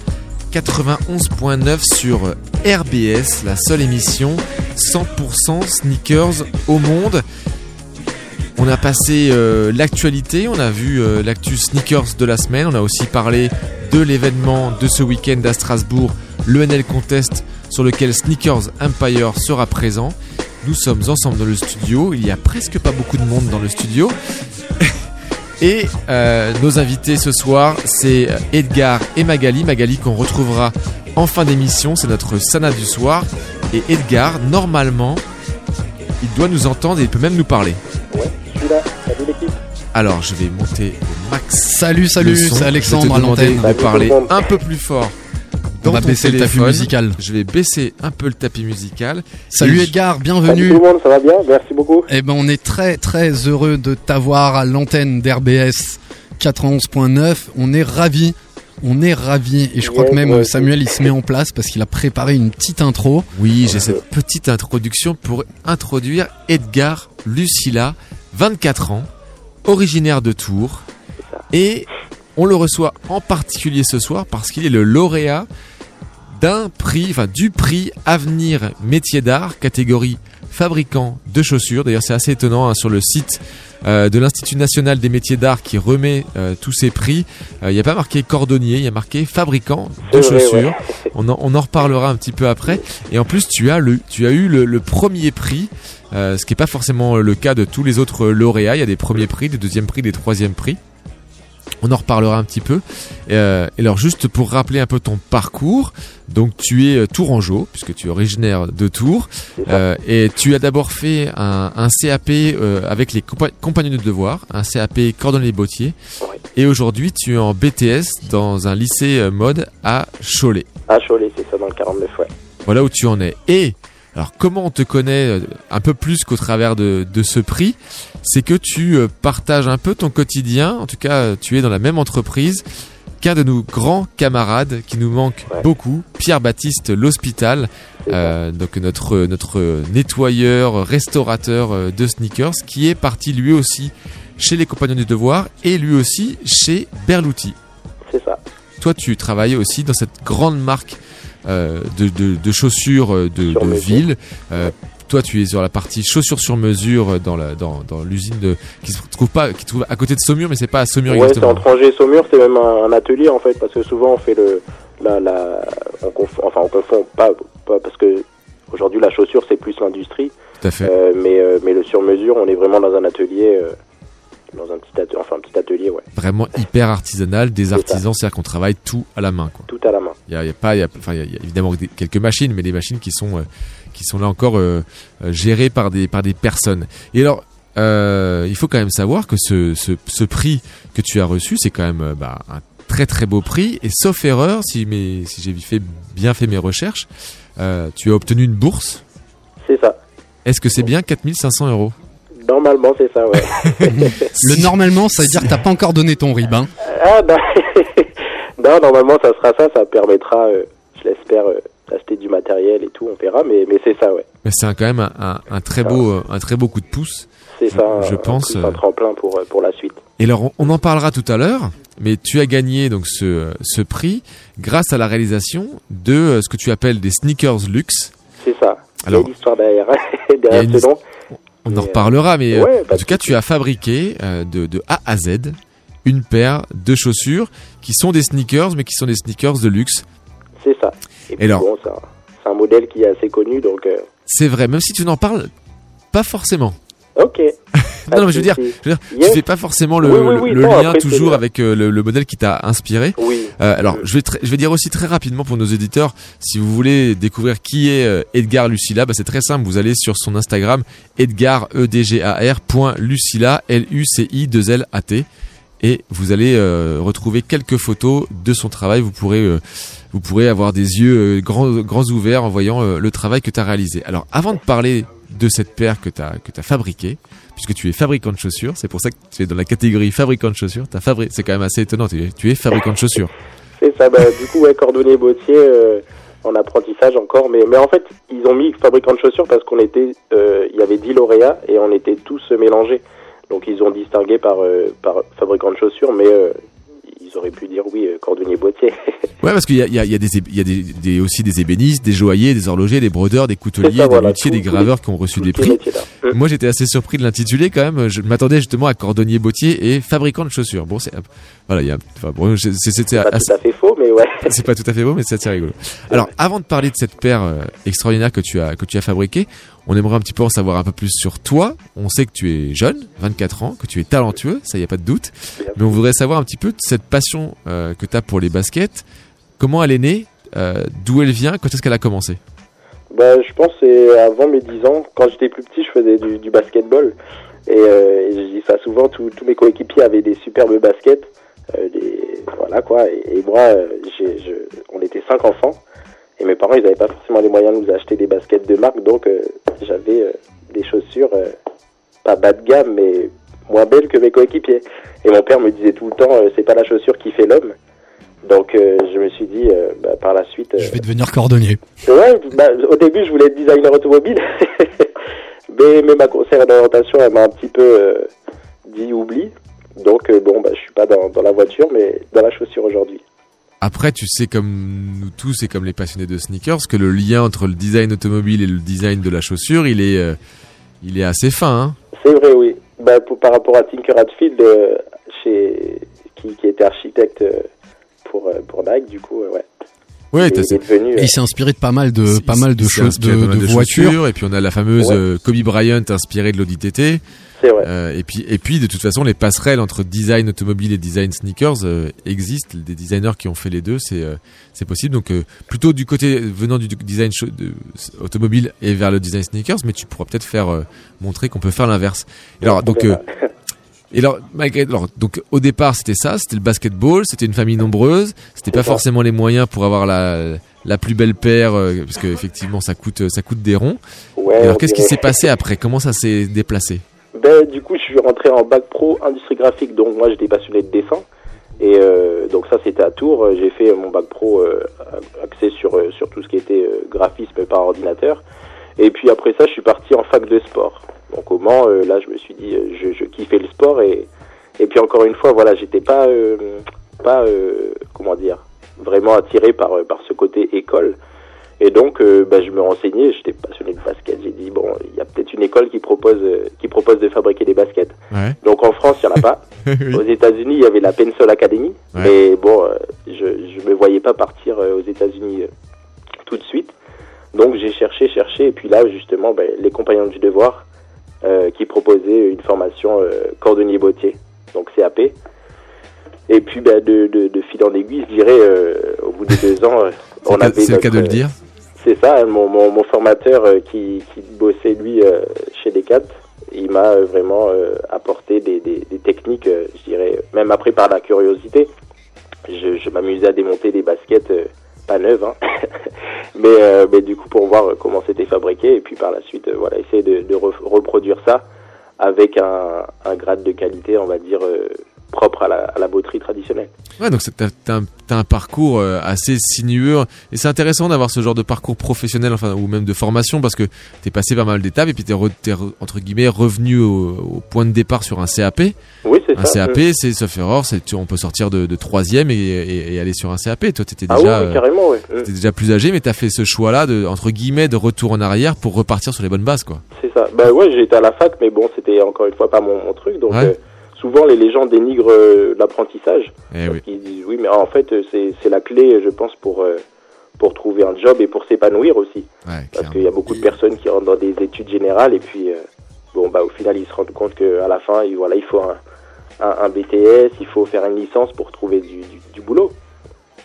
Speaker 5: 91.9 sur RBS, la seule émission 100% sneakers au monde. On a passé euh, l'actualité, on a vu euh, l'actu sneakers de la semaine, on a aussi parlé de l'événement de ce week-end à Strasbourg, le NL Contest, sur lequel Sneakers Empire sera présent. Nous sommes ensemble dans le studio, il y a presque pas beaucoup de monde dans le studio. Et euh, nos invités ce soir, c'est Edgar et Magali. Magali qu'on retrouvera en fin d'émission, c'est notre Sana du soir. Et Edgar, normalement, il doit nous entendre et il peut même nous parler.
Speaker 14: Je suis là, salut l'équipe.
Speaker 5: Alors, je vais monter au max.
Speaker 6: Salut, salut, c'est Alexandre à l'antenne.
Speaker 5: de parler un peu plus fort.
Speaker 6: On va
Speaker 5: ton
Speaker 6: baisser le tapis musical.
Speaker 5: Je vais baisser un peu le tapis musical.
Speaker 6: Salut Edgar,
Speaker 14: Salut
Speaker 6: bienvenue.
Speaker 14: tout le monde, ça va bien? Merci beaucoup.
Speaker 6: Eh ben, on est très très heureux de t'avoir à l'antenne d'RBS 91.9. On est ravis. On est ravis. Et je crois que même. Samuel, il se met en place parce qu'il a préparé une petite intro.
Speaker 5: Oui, j'ai cette petite introduction pour introduire Edgar Lucilla, 24 ans, originaire de Tours. Et on le reçoit en particulier ce soir parce qu'il est le lauréat d'un prix, enfin du prix Avenir Métier d'Art, catégorie fabricant de chaussures. D'ailleurs, c'est assez étonnant hein, sur le site euh, de l'Institut national des métiers d'art qui remet euh, tous ces prix. Euh, Il n'y a pas marqué cordonnier, il y a marqué fabricant de chaussures. On, en, on en reparlera un petit peu après. Et en plus, tu as, le, tu as eu le, le premier prix, euh, ce qui n'est pas forcément le cas de tous les autres lauréats. Il y a des premiers prix, des deuxièmes prix, des troisièmes prix. On en reparlera un petit peu. Euh, et alors juste pour rappeler un peu ton parcours, donc tu es euh, tourangeau puisque tu es originaire de Tours euh, et tu as d'abord fait un, un CAP euh, avec les compa- compagnons de devoir, un CAP cordonnier bottier et aujourd'hui tu es en BTS dans un lycée euh, mode à Cholet.
Speaker 14: À Cholet, c'est ça, dans le 49, ouais.
Speaker 5: Voilà où tu en es. Et alors comment on te connaît euh, un peu plus qu'au travers de, de ce prix C'est que tu euh, partages un peu ton quotidien, en tout cas tu es dans la même entreprise qu'un de nos grands camarades qui nous manque beaucoup, Pierre-Baptiste L'Hospital, euh, donc notre, notre nettoyeur, restaurateur de sneakers, qui est parti lui aussi chez les Compagnons du Devoir et lui aussi chez Berluti.
Speaker 14: C'est ça.
Speaker 5: Toi, tu travailles aussi dans cette grande marque euh, de, de- de chaussures euh, de,
Speaker 14: Sur
Speaker 5: de
Speaker 14: mesure.
Speaker 5: ville. Euh, toi, tu es sur la partie chaussures sur mesure dans la dans, dans l'usine de qui se trouve pas qui se trouve à côté de Saumur, mais c'est pas à Saumur
Speaker 14: Ouais, c'est
Speaker 5: exactement.
Speaker 14: entre Angers et Saumur, c'est même un, un atelier en fait, parce que souvent on fait le, Là, là, on confond, enfin, on confond pas, pas parce que aujourd'hui la chaussure c'est plus l'industrie.
Speaker 5: Tout à fait.
Speaker 14: Euh, mais, mais le sur-mesure, on est vraiment dans un atelier, dans un petit atelier, enfin un petit atelier, ouais,
Speaker 5: Vraiment hyper artisanal, des artisans, c'est-à-dire qu'on travaille tout à la main. Quoi.
Speaker 14: tout à la main.
Speaker 5: Il y a, il y a pas, il y a, enfin, il y a- il y a évidemment des- quelques machines, mais des machines qui sont, euh, qui sont là encore euh, euh, gérées par des, par des personnes. Et alors, euh, il faut quand même savoir que ce, ce, ce prix que tu as reçu, c'est quand même bah, un très très beau prix. Et sauf erreur, si, mes, si j'ai fait, bien fait mes recherches, tu as obtenu une bourse.
Speaker 14: C'est ça.
Speaker 5: Est-ce que c'est bien 4500 euros?
Speaker 14: Normalement, c'est ça, ouais.
Speaker 6: Le normalement, ça veut dire que t'as pas encore donné ton RIB. Hein.
Speaker 14: ah, bah, non, normalement, ça sera ça, ça permettra, euh, je l'espère, euh, d'acheter du matériel et tout, on verra, mais, mais c'est ça, ouais.
Speaker 5: Mais c'est un- quand même un, un, un très beau, euh, un très beau coup de pouce.
Speaker 14: C'est ça,
Speaker 5: je
Speaker 14: un,
Speaker 5: pense.
Speaker 14: plus
Speaker 5: euh,
Speaker 14: un tremplin pour, euh, pour la suite.
Speaker 5: Et alors, on- on en parlera tout à l'heure, mais tu as gagné donc ce, ce prix grâce à la réalisation de euh, ce que tu appelles des sneakers luxe.
Speaker 14: C'est ça.
Speaker 5: Alors-
Speaker 14: il y a l'histoire derrière, derrière ce nom.
Speaker 5: On en reparlera, mais euh,
Speaker 14: ouais,
Speaker 5: en tout cas, tu as fabriqué euh, de, de A à Z une paire de chaussures qui sont des sneakers, mais qui sont des sneakers de luxe.
Speaker 14: C'est ça. Et, puis
Speaker 5: alors
Speaker 14: bon, c'est un, c'est un modèle qui est assez connu, donc... euh,
Speaker 5: C'est vrai, même si tu n'en parles pas forcément.
Speaker 14: ok.
Speaker 5: Non, non, mais je veux dire, je veux dire,
Speaker 14: Yes.
Speaker 5: tu fais pas forcément le,
Speaker 14: Oui, oui,
Speaker 5: le-
Speaker 14: oui,
Speaker 5: le
Speaker 14: non,
Speaker 5: lien
Speaker 14: après,
Speaker 5: toujours avec euh, le, le modèle qui t'a inspiré.
Speaker 14: Oui.
Speaker 5: Euh, alors, je vais, je vais dire aussi très rapidement pour nos éditeurs, si vous voulez découvrir qui est euh, Edgar Lucilla, bah, c'est très simple. Vous allez sur son Instagram, Edgar E D G A R point Lucilla L U C I 2 L A T, et vous allez euh, retrouver quelques photos de son travail. Vous pourrez euh, vous pourrez avoir des yeux euh, grands, grands ouverts en voyant le travail que tu as réalisé. Alors, avant de parler de cette paire que tu as, que as fabriquée, puisque tu es fabricant de chaussures, c'est pour ça que tu es dans la catégorie fabricant de chaussures, t'as fabri- c'est quand même assez étonnant, tu es, fabricant de chaussures.
Speaker 14: C'est ça, bah, du coup, ouais, cordonnier bottier euh, en apprentissage encore, mais, mais en fait, ils ont mis fabricant de chaussures parce qu'on était, euh, il y avait 10 lauréats et on était tous euh, mélangés. Donc ils ont distingué par, euh, par fabricant de chaussures, mais auraient pu dire oui, euh, cordonnier bottier.
Speaker 5: Ouais, parce qu'il y a, il y a, il y a, des, ébé- il y a des, des- aussi des ébénistes, des joailliers, des horlogers, des brodeurs, des couteliers, des luthiers, des graveurs qui ont reçu des prix. Moi, j'étais assez surpris de l'intituler quand même. Je m'attendais justement à cordonnier bottier et fabricant de chaussures. Bon, c'est voilà, il y a, enfin, bon, c'est- c'est- c'était
Speaker 14: Pas
Speaker 5: assez-
Speaker 14: tout à fait faux, mais ouais.
Speaker 5: c'est pas tout à fait beau, mais c'est assez rigolo. Alors, avant de parler de cette paire euh, extraordinaire que tu as que tu as fabriquée, on aimerait un petit peu en savoir un peu plus sur toi. On sait que tu es jeune, 24 ans, que tu es talentueux, ça y a pas de doute. Mais on voudrait savoir un petit peu cette passion euh, que tu as pour les baskets. Comment elle est née euh, D'où elle vient Quand est-ce qu'elle a commencé?
Speaker 14: Bah, je pense que c'est avant mes 10 ans. Quand j'étais plus petit, je faisais du, du basketball. Et, euh, je dis ça souvent, tous mes coéquipiers avaient des superbes baskets. Voilà quoi. Et, moi, on était cinq enfants. Et mes parents, ils n'avaient pas forcément les moyens de nous acheter des baskets de marque. Donc, euh, j'avais euh, des chaussures, euh, pas bas de gamme, mais moins belles que mes coéquipiers. Et mon père me disait tout le temps, euh, c'est pas la chaussure qui fait l'homme. Donc, euh, je me suis dit, euh, bah, par la suite...
Speaker 6: Je vais devenir cordonnier.
Speaker 14: Ouais, bah, au début, je voulais être designer automobile. mais, mais ma conseillère d'orientation, elle m'a un petit peu euh, dit oublie. Donc, euh, bon, bah, je suis pas dans, dans la voiture, mais dans la chaussure aujourd'hui.
Speaker 5: Après, tu sais comme nous tous et comme les passionnés de sneakers que le lien entre le design automobile et le design de la chaussure, il est, euh, il est assez fin. Hein
Speaker 14: C'est vrai, oui. Bah, pour- par rapport à Tinker Hatfield, euh, chez, qui, qui était architecte euh, pour, euh, pour Nike, du coup, euh, ouais.
Speaker 5: Ouais,
Speaker 14: Il
Speaker 5: t'as-
Speaker 14: est- il est devenu,
Speaker 6: Et il s'est inspiré de pas mal de pas mal de choses de, de voitures.
Speaker 5: chaussures, et puis on a la fameuse
Speaker 14: Ouais.
Speaker 5: Kobe Bryant inspirée de l'Audi TT.
Speaker 14: C'est vrai.
Speaker 5: Euh, et puis et puis de toute façon les passerelles entre design automobile et design sneakers euh, existent. Des designers qui ont fait les deux, c'est euh, c'est possible. Donc plutôt du côté venant du design de- automobile et vers le design sneakers, mais tu pourras peut-être faire montrer qu'on peut faire l'inverse. Et Alors donc et alors, malgré, alors, donc au départ c'était ça, c'était le basketball, c'était une famille nombreuse, c'était pas
Speaker 14: ça.
Speaker 5: forcément les moyens pour avoir la la plus belle paire, euh, parce que effectivement ça coûte ça coûte des ronds.
Speaker 14: Ouais,
Speaker 5: Et alors qu'est-ce qui s'est passé après? Comment ça s'est déplacé?
Speaker 14: Ben, du coup, je suis rentré en bac pro industrie graphique, donc moi j'étais passionné de dessin. Et euh, donc ça c'était à Tours, j'ai fait mon bac pro euh, axé sur, euh, sur tout ce qui était graphisme par ordinateur. Et puis après ça je suis parti en fac de sport. Donc au Mans, là je me suis dit, je, je kiffais le sport et, et puis encore une fois, voilà, j'étais pas, pas comment dire, vraiment attiré par, par ce côté école. Et donc, euh, bah, je me renseignais, j'étais passionné de basket. J'ai dit, bon, il y a peut-être une école qui propose, euh, qui propose de fabriquer des baskets.
Speaker 5: Ouais.
Speaker 14: Donc en France, il n'y en a pas. Aux États-Unis, il y avait la Pencil Academy.
Speaker 5: Ouais.
Speaker 14: Mais bon, euh, je, je me voyais pas partir euh, aux États-Unis euh, tout de suite. Donc j'ai cherché, cherché, et puis là justement, ben, les compagnons du devoir euh, qui proposaient une formation euh, cordonnier bottier, donc CAP. Et puis ben, de, de, de fil en aiguille, je dirais, euh, au bout de deux ans,
Speaker 5: le cas- c'est le cas de le dire.
Speaker 14: C'est ça, mon, mon, formateur euh, qui, bossait lui euh, chez Decat, il m'a euh, vraiment apporté des, techniques, je dirais, même après par la curiosité. Je, m'amusais à démonter des baskets, pas neuves, hein. mais, du coup pour voir comment c'était fabriqué et puis par la suite, voilà, essayer de, de re- reproduire ça avec un, grade de qualité, on va dire, propre à la, à la traditionnelle.
Speaker 5: Ouais, donc t'as un, un parcours euh, assez sinueux et c'est intéressant d'avoir ce genre de parcours professionnel, enfin ou même de formation, parce que t'es passé pas mal d'étapes et puis t'es re- t'es re- entre guillemets revenu au, au point de départ sur un CAP.
Speaker 14: Oui, c'est
Speaker 5: Un
Speaker 14: ça.
Speaker 5: CAP, c'est sauf erreur, on peut sortir de, de troisième et, et, et aller sur un CAP. Toi, t'étais
Speaker 14: Ah
Speaker 5: déjà,
Speaker 14: oui, oui, carrément, ouais. Mm.
Speaker 5: t'étais déjà plus âgé, mais t'as fait ce choix-là de entre guillemets de retour en arrière pour repartir sur les bonnes bases, quoi.
Speaker 14: C'est ça. Bah ouais, été à la fac, mais bon, c'était encore une fois pas mon, mon truc. Donc
Speaker 5: Ouais.
Speaker 14: euh, souvent les, les gens dénigrent euh, l'apprentissage.
Speaker 5: Eh oui.
Speaker 14: Ils disent oui, mais en fait euh, c'est c'est la clé, je pense, pour euh, pour trouver un job et pour s'épanouir aussi. Parce qu'il y a beaucoup de personnes qui rentrent dans des études générales et puis euh, bon bah au final ils se rendent compte qu'à la fin, il, voilà, il faut un, un, un BTS, il faut faire une licence pour trouver du, du, du boulot.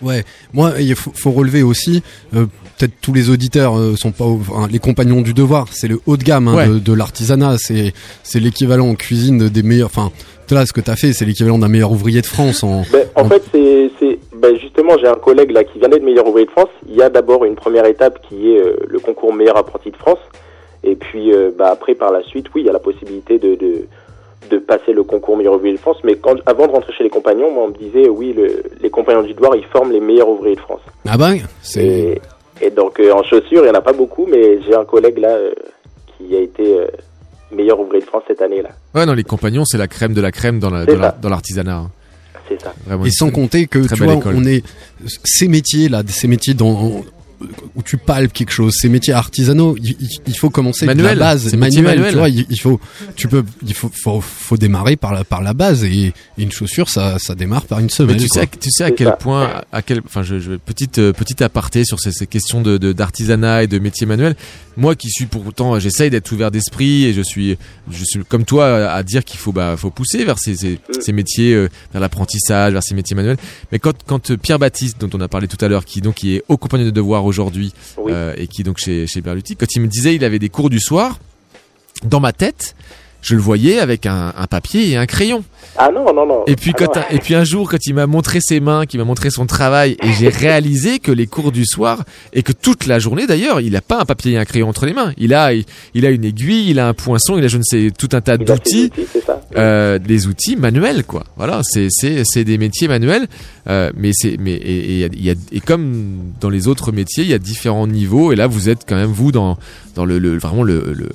Speaker 6: Ouais, moi il faut, faut relever aussi, euh, peut-être tous les auditeurs euh, sont pas les compagnons du devoir, c'est le haut de gamme hein,
Speaker 5: Ouais.
Speaker 6: de, de l'artisanat, c'est c'est l'équivalent en cuisine des meilleurs. Enfin, là ce que t'as fait, c'est l'équivalent d'un meilleur ouvrier de France en.
Speaker 14: Ben, en fait, c'est, ben, justement, j'ai un collègue là qui vient d'être meilleur ouvrier de France. Il y a d'abord une première étape qui est euh, le concours meilleur apprenti de France. Et puis, euh, bah, après, par la suite, oui, il y a la possibilité de, de, de passer le concours meilleur ouvrier de France. Mais quand, avant de rentrer chez les compagnons, moi, on me disait, oui, le, les compagnons du devoir, ils forment les meilleurs ouvriers de France.
Speaker 6: Ah bah c'est.
Speaker 14: Et, et donc, euh, en chaussures, il n'y en a pas beaucoup, mais j'ai un collègue là qui a été meilleur ouvrier de France cette année là.
Speaker 5: Ouais, non, les compagnons, c'est la crème de la crème dans la-
Speaker 14: C'est
Speaker 5: dans la-
Speaker 14: ça.
Speaker 5: dans l'artisanat. hein.
Speaker 14: C'est ça.
Speaker 5: Vraiment
Speaker 6: Et sans compter que tu vois,
Speaker 5: école.
Speaker 6: on est ces métiers là, ces métiers dans où tu palpes quelque chose, ces métiers artisanaux, il, faut commencer de
Speaker 5: Manuel,
Speaker 6: la base, manuel,
Speaker 5: manuel.
Speaker 6: tu vois, il, il faut, tu peux, il faut, faut, faut démarrer par la, par la base et, et une chaussure, ça, ça démarre par une semelle.
Speaker 5: Mais tu
Speaker 6: quoi.
Speaker 5: sais, à- tu sais à quel point, à quel, enfin, je, je petite euh, petite aparté sur ces, ces questions de de- d'artisanat et de métier manuel. Moi, qui suis pourtant, j'essaye d'être ouvert d'esprit et je suis, je suis comme toi à, dire qu'il faut bah faut pousser vers ces ces, ces métiers, euh, vers l'apprentissage, vers ces métiers manuels. Mais quand quand euh, Pierre Baptiste, dont on a parlé tout à l'heure, qui donc qui est au compagnon de devoir aujourd'hui euh, et qui est donc chez chez Berluti, quand il me disait il avait des cours du soir, dans ma tête, je le voyais avec un, un papier et un crayon.
Speaker 14: Ah non, non, non.
Speaker 5: Et puis,
Speaker 14: Ah
Speaker 5: quand,
Speaker 14: non.
Speaker 5: et puis un jour, quand il m'a montré ses mains, qu'il m'a montré son travail, et j'ai réalisé que les cours du soir, et que toute la journée d'ailleurs, il n'a pas un papier et un crayon entre les mains. Il a, il, il a une aiguille, il a un poinçon, il a je ne sais tout un tas d'outils, euh, des outils manuels quoi. Voilà, c'est c'est c'est des métiers manuels, euh, mais c'est mais et, et, y a, et comme dans les autres métiers, il y a différents niveaux, et là vous êtes quand même vous dans dans le, le vraiment le le-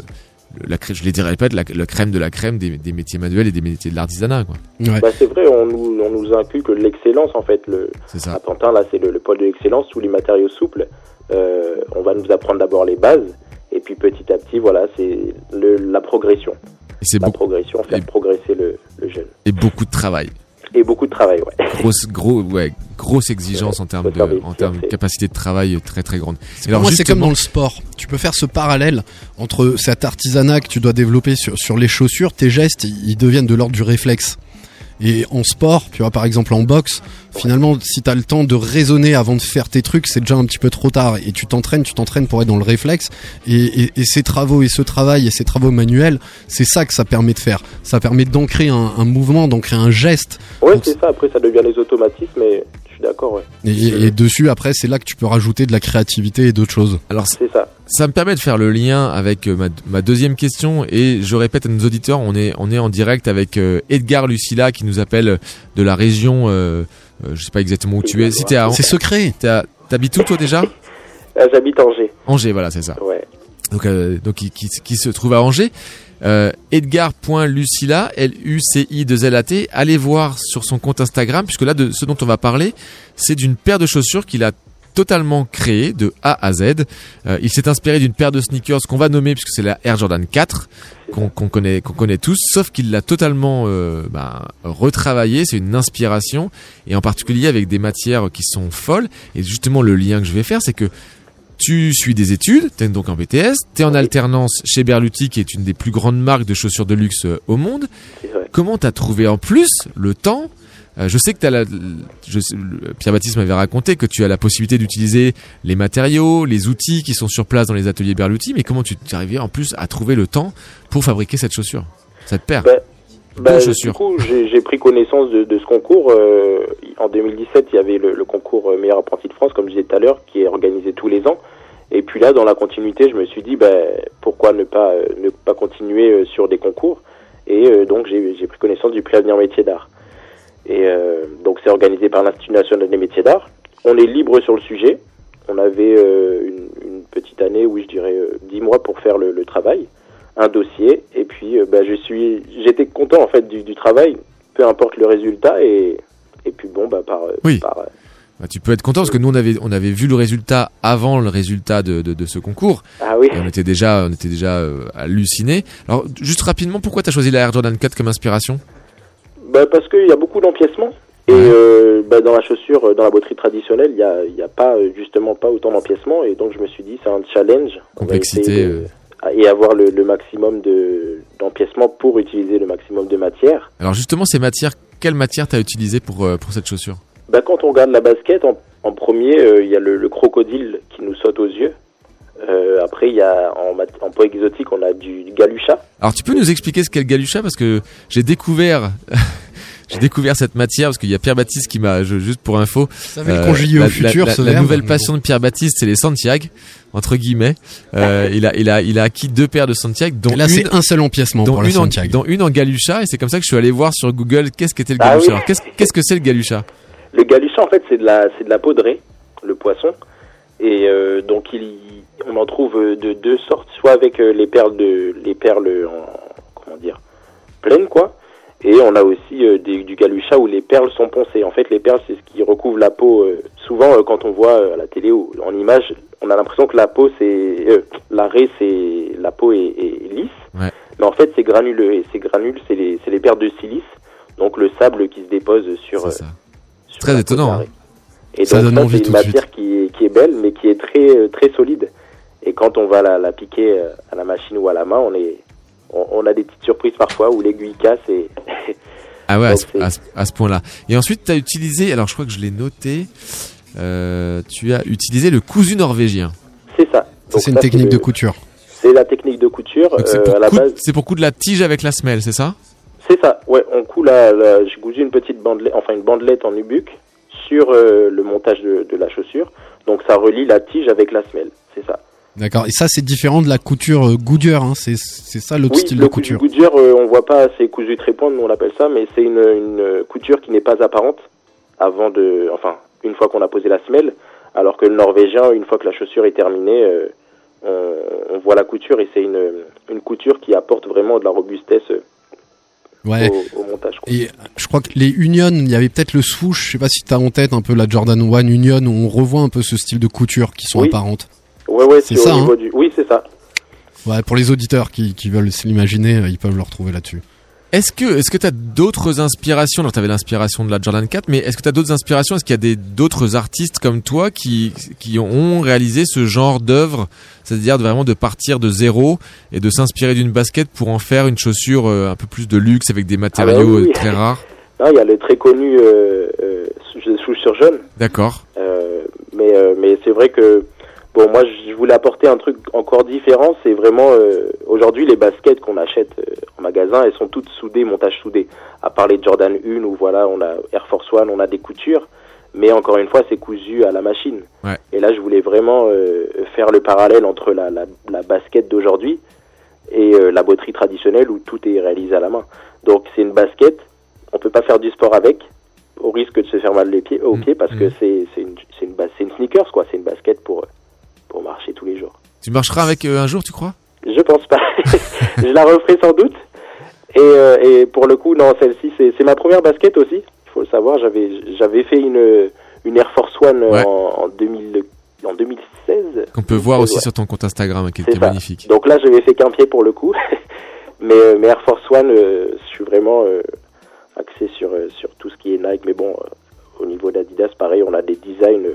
Speaker 5: la, je les dirais pas, la, la crème de la crème des, des métiers manuels et des métiers de l'artisanat quoi.
Speaker 14: Bah, c'est vrai, on nous, on nous inculque l'excellence en fait. Le,
Speaker 5: C'est ça.
Speaker 14: À Pantin, là, c'est le, le pôle de l'excellence, tous les matériaux souples. Euh, on va nous apprendre d'abord les bases, et puis petit à petit, voilà, c'est le- la progression.
Speaker 5: c'est
Speaker 14: la
Speaker 5: beaucoup-
Speaker 14: progression, faire progresser le, le jeune.
Speaker 5: Et beaucoup de travail.
Speaker 14: Et beaucoup de travail, ouais.
Speaker 5: Grosse, gros, ouais, grosse exigence en termes de,
Speaker 14: faire des
Speaker 5: en termes de capacité de travail très très grande. Et
Speaker 6: moi, c'est comme dans le sport. Tu peux faire ce parallèle entre cet artisanat que tu dois développer sur, sur les chaussures, tes gestes, ils deviennent de l'ordre du réflexe. Et en sport, tu vois, par exemple en boxe, finalement, si tu as le temps de raisonner avant de faire tes trucs, c'est déjà un petit peu trop tard. Et tu t'entraînes, tu t'entraînes pour être dans le réflexe. Et, et, et ces travaux et ce travail et ces travaux manuels, c'est ça que ça permet de faire. Ça permet d'ancrer un, un mouvement, d'ancrer un geste.
Speaker 14: Ouais, c'est ça. Après, ça devient les automatismes, et je suis d'accord, ouais.
Speaker 6: Et, dessus, après, c'est là que tu peux rajouter de la créativité et d'autres choses.
Speaker 5: Alors,
Speaker 14: c'est ça.
Speaker 5: Ça me permet de faire le lien avec euh, ma, ma deuxième question et je répète à nos auditeurs, on est on est en direct avec euh, Edgar Lucilla qui nous appelle de la région, euh, euh, je sais pas exactement où tu es. Si t'es à
Speaker 6: C'est secret.
Speaker 5: T'habites où toi déjà?
Speaker 14: Euh, J'habite Angers.
Speaker 5: Angers, voilà, c'est ça.
Speaker 14: Ouais.
Speaker 5: Donc euh, donc qui, qui, qui se trouve à Angers. Euh, Edgar.lucilla, L-U-C-I-2-L-A-T. Allez voir sur son compte Instagram, puisque là, de ce dont on va parler, c'est d'une paire de chaussures qu'il a totalement créé de A à Z. Euh, il s'est inspiré d'une paire de sneakers qu'on va nommer puisque c'est la Air Jordan 4 qu'on connaît qu'on connaît tous, sauf qu'il l'a totalement euh, ben, retravaillé. C'est une inspiration et en particulier avec des matières qui sont folles. Et justement le lien que je vais faire, c'est que tu suis des études, tu es donc en BTS, tu es en alternance chez Berluti qui est une des plus grandes marques de chaussures de luxe euh, au monde. Comment t'as trouvé en plus le temps Euh, Je sais que t'as la, Pierre-Baptiste m'avait raconté que tu as la possibilité d'utiliser les matériaux, les outils qui sont sur place dans les ateliers Berluti, mais comment tu t'es arrivé en plus à trouver le temps pour fabriquer cette chaussure, cette paire
Speaker 14: Bah,
Speaker 5: de
Speaker 14: du coup, j'ai pris connaissance de, de ce concours. euh, en 2017, il y avait le, le concours euh, Meilleur apprenti de France, comme je disais tout à l'heure, qui est organisé tous les ans. Et puis là, dans la continuité, je me suis dit, ben, pourquoi ne pas, euh, ne pas continuer sur des concours Et euh, donc, j'ai pris connaissance du prix Avenir Métier d'Art. Et euh, donc, c'est organisé par l'Institut national des métiers d'art. On est libre sur le sujet. On avait une, une petite année, oui, je dirais 10 mois pour faire le, le travail, un dossier. Et puis, euh, bah, je suis, j'étais content en fait du, du travail, peu importe le résultat. Et, et puis bon, bah, par, euh,
Speaker 5: Oui.
Speaker 14: par, euh,
Speaker 5: Bah, tu peux être content parce que nous on avait on avait vu le résultat avant le résultat de, de, de ce concours.
Speaker 14: Ah oui.
Speaker 5: Et on était déjà on était déjà euh, hallucinés. Alors juste rapidement, pourquoi t'as choisi la Air Jordan 4 comme inspiration?
Speaker 14: Bah, parce qu'il y a beaucoup d'empiècements. Et euh, bah, dans la chaussure, dans la botterie traditionnelle, il y a, y a pas justement pas autant d'empiècements. Et donc je me suis dit, c'est un challenge. On va
Speaker 5: Complexité.
Speaker 14: essayer de-. Et avoir le, le maximum de d'empiècements pour utiliser le maximum de matière.
Speaker 5: Alors justement ces matières, quelle matière t'as utilisé pour euh, pour cette chaussure?
Speaker 14: Bah, quand on regarde la basket, en, en premier, euh, il y a le, le crocodile qui nous saute aux yeux. Euh, après, il y a en, en poids exotique, on a du, du galucha.
Speaker 5: Alors tu peux nous expliquer ce qu'est le galucha? Parce que j'ai découvert j'ai découvert cette matière parce qu'il y a Pierre Baptiste qui m'a juste pour info
Speaker 6: le conjuguer au
Speaker 5: la,
Speaker 6: futur,
Speaker 5: la-
Speaker 6: ce
Speaker 5: la
Speaker 6: verbe,
Speaker 5: nouvelle passion de Pierre Baptiste c'est les Santiago entre guillemets Euh, il a il a il a acquis deux paires de Santiago dont
Speaker 6: Et là,
Speaker 5: une
Speaker 6: c'est un seul empiècement
Speaker 5: dont
Speaker 6: pour la
Speaker 5: une en,
Speaker 6: Santiago.
Speaker 5: dont une en galucha et c'est comme ça que je suis allé voir sur Google qu'est-ce qu'était le
Speaker 14: Ah
Speaker 5: galucha
Speaker 14: oui.
Speaker 5: Qu'est-ce qu'est-ce que c'est le galucha?
Speaker 14: Le galucha, en fait, c'est de la, c'est de la peau de raie, le poisson. Et euh, donc, il, on en trouve euh, de deux sortes, soit avec euh, les perles de, les perles en, comment dire, pleines, quoi. Et on a aussi euh, des- du galucha où les perles sont poncées. En fait, les perles, c'est ce qui recouvre la peau. euh, souvent, euh, quand on voit euh, à la télé ou en image, on a l'impression que la peau, c'est, euh, la raie, c'est, la peau est, est lisse.
Speaker 5: Ouais.
Speaker 14: Mais en fait, c'est granuleux. Et ces granules, c'est les, c'est les perles de silice. Donc, le sable qui se dépose sur, sur
Speaker 5: Très étonnant, hein.
Speaker 14: Et
Speaker 6: Ça
Speaker 14: donc,
Speaker 6: donne
Speaker 14: c'est
Speaker 6: tout
Speaker 14: une
Speaker 6: de suite.
Speaker 14: matière qui est, qui est belle, mais qui est très, très solide. Et quand on va la, la piquer à la machine ou à la main, on est, on, on a des petites surprises parfois où l'aiguille casse et.
Speaker 5: Ah ouais, à
Speaker 14: Donc,
Speaker 5: ce,
Speaker 14: c'est-
Speaker 5: à ce- à ce point-là. Et ensuite, tu as utilisé, alors je crois que je l'ai noté, euh, tu as utilisé le cousu norvégien.
Speaker 14: C'est ça.
Speaker 6: Ça, c'est une
Speaker 14: ça,
Speaker 6: technique
Speaker 14: le-
Speaker 6: de couture.
Speaker 14: C'est la technique de couture.
Speaker 5: Donc c'est
Speaker 14: euh,
Speaker 5: pour,
Speaker 14: la
Speaker 5: coudre-
Speaker 14: base,
Speaker 5: c'est pour coudre la tige avec la semelle, c'est ça?
Speaker 14: C'est ça. Ouais, on coud la, la j'ai cousu une petite bandelette, enfin une bandelette en nubuck sur euh, le montage de, de la chaussure. Donc ça relie la tige avec la semelle. C'est ça.
Speaker 6: D'accord. Et ça, c'est différent de la couture euh, Goodyear. Hein. C'est c'est ça l'autre
Speaker 14: Oui,
Speaker 6: style
Speaker 14: le
Speaker 6: de couture.
Speaker 14: Goodyear, euh, on voit pas, c'est cousu nous on appelle ça, mais c'est une, une couture qui n'est pas apparente avant de, enfin, une fois qu'on a posé la semelle, alors que le norvégien, une fois que la chaussure est terminée, euh, on, on voit la couture et c'est une, une couture qui apporte vraiment de la robustesse euh,
Speaker 6: Ouais.
Speaker 14: au, au montage.
Speaker 6: Et je crois que les Union, il y avait peut-être le swoosh, je sais pas si t'as en tête un peu la Jordan 1 Union, où on revoit un peu ce style de couture qui sont
Speaker 14: Oui.
Speaker 6: apparentes.
Speaker 14: Ouais, ouais,
Speaker 6: c'est ça,
Speaker 14: au niveau
Speaker 6: hein.
Speaker 14: du, oui, c'est ça.
Speaker 6: Ouais, pour les auditeurs qui, qui veulent l'imaginer, euh, ils peuvent le retrouver là-dessus.
Speaker 5: Est-ce que est-ce que tu as d'autres inspirations? Alors tu avais l'inspiration de la Jordan 4, mais est-ce que tu as d'autres inspirations? Est-ce qu'il y a des d'autres artistes comme toi qui qui ont réalisé ce genre d'œuvre, c'est-à-dire de vraiment de partir de zéro et de s'inspirer d'une basket pour en faire une chaussure euh, un peu plus de luxe avec des matériaux
Speaker 14: Ah bah oui,
Speaker 5: euh, très rares?
Speaker 14: Non, il y a le très connu euh, euh, sur jeune.
Speaker 5: D'accord.
Speaker 14: Euh, mais euh, mais c'est vrai que bon moi je voulais apporter un truc encore différent c'est vraiment euh, aujourd'hui les baskets qu'on achète euh, en magasin elles sont toutes soudées montage soudé. À part les Jordan 1 où voilà on a Air Force One on a des coutures mais encore une fois c'est cousu à la machine.
Speaker 5: Ouais.
Speaker 14: et là je voulais vraiment euh, faire le parallèle entre la, la, la basket d'aujourd'hui et la botterie traditionnelle où tout est réalisé à la main. Donc c'est une basket on peut pas faire du sport avec au risque de se faire mal les pieds aux pieds parce que c'est c'est une c'est une c'est une sneakers quoi c'est une basket pour pour marcher tous les jours
Speaker 5: Tu marcheras avec euh, un jour, tu crois?
Speaker 14: Je pense pas je la referai sans doute et euh, et pour le coup non celle-ci c'est ma première basket aussi il faut le savoir j'avais j'avais fait une une Air Force One
Speaker 5: Ouais.
Speaker 14: en, en 2000 en 2016.
Speaker 5: Qu'on peut voir aussi
Speaker 14: Ouais.
Speaker 5: sur ton compte Instagram, qui, est magnifique.
Speaker 14: Donc là, j'avais fait qu'un pied pour le coup. mais, euh, mais Air Force One, euh, je suis vraiment axé sur, sur tout ce qui est Nike. Mais bon, au niveau d'Adidas, pareil, on a des designs.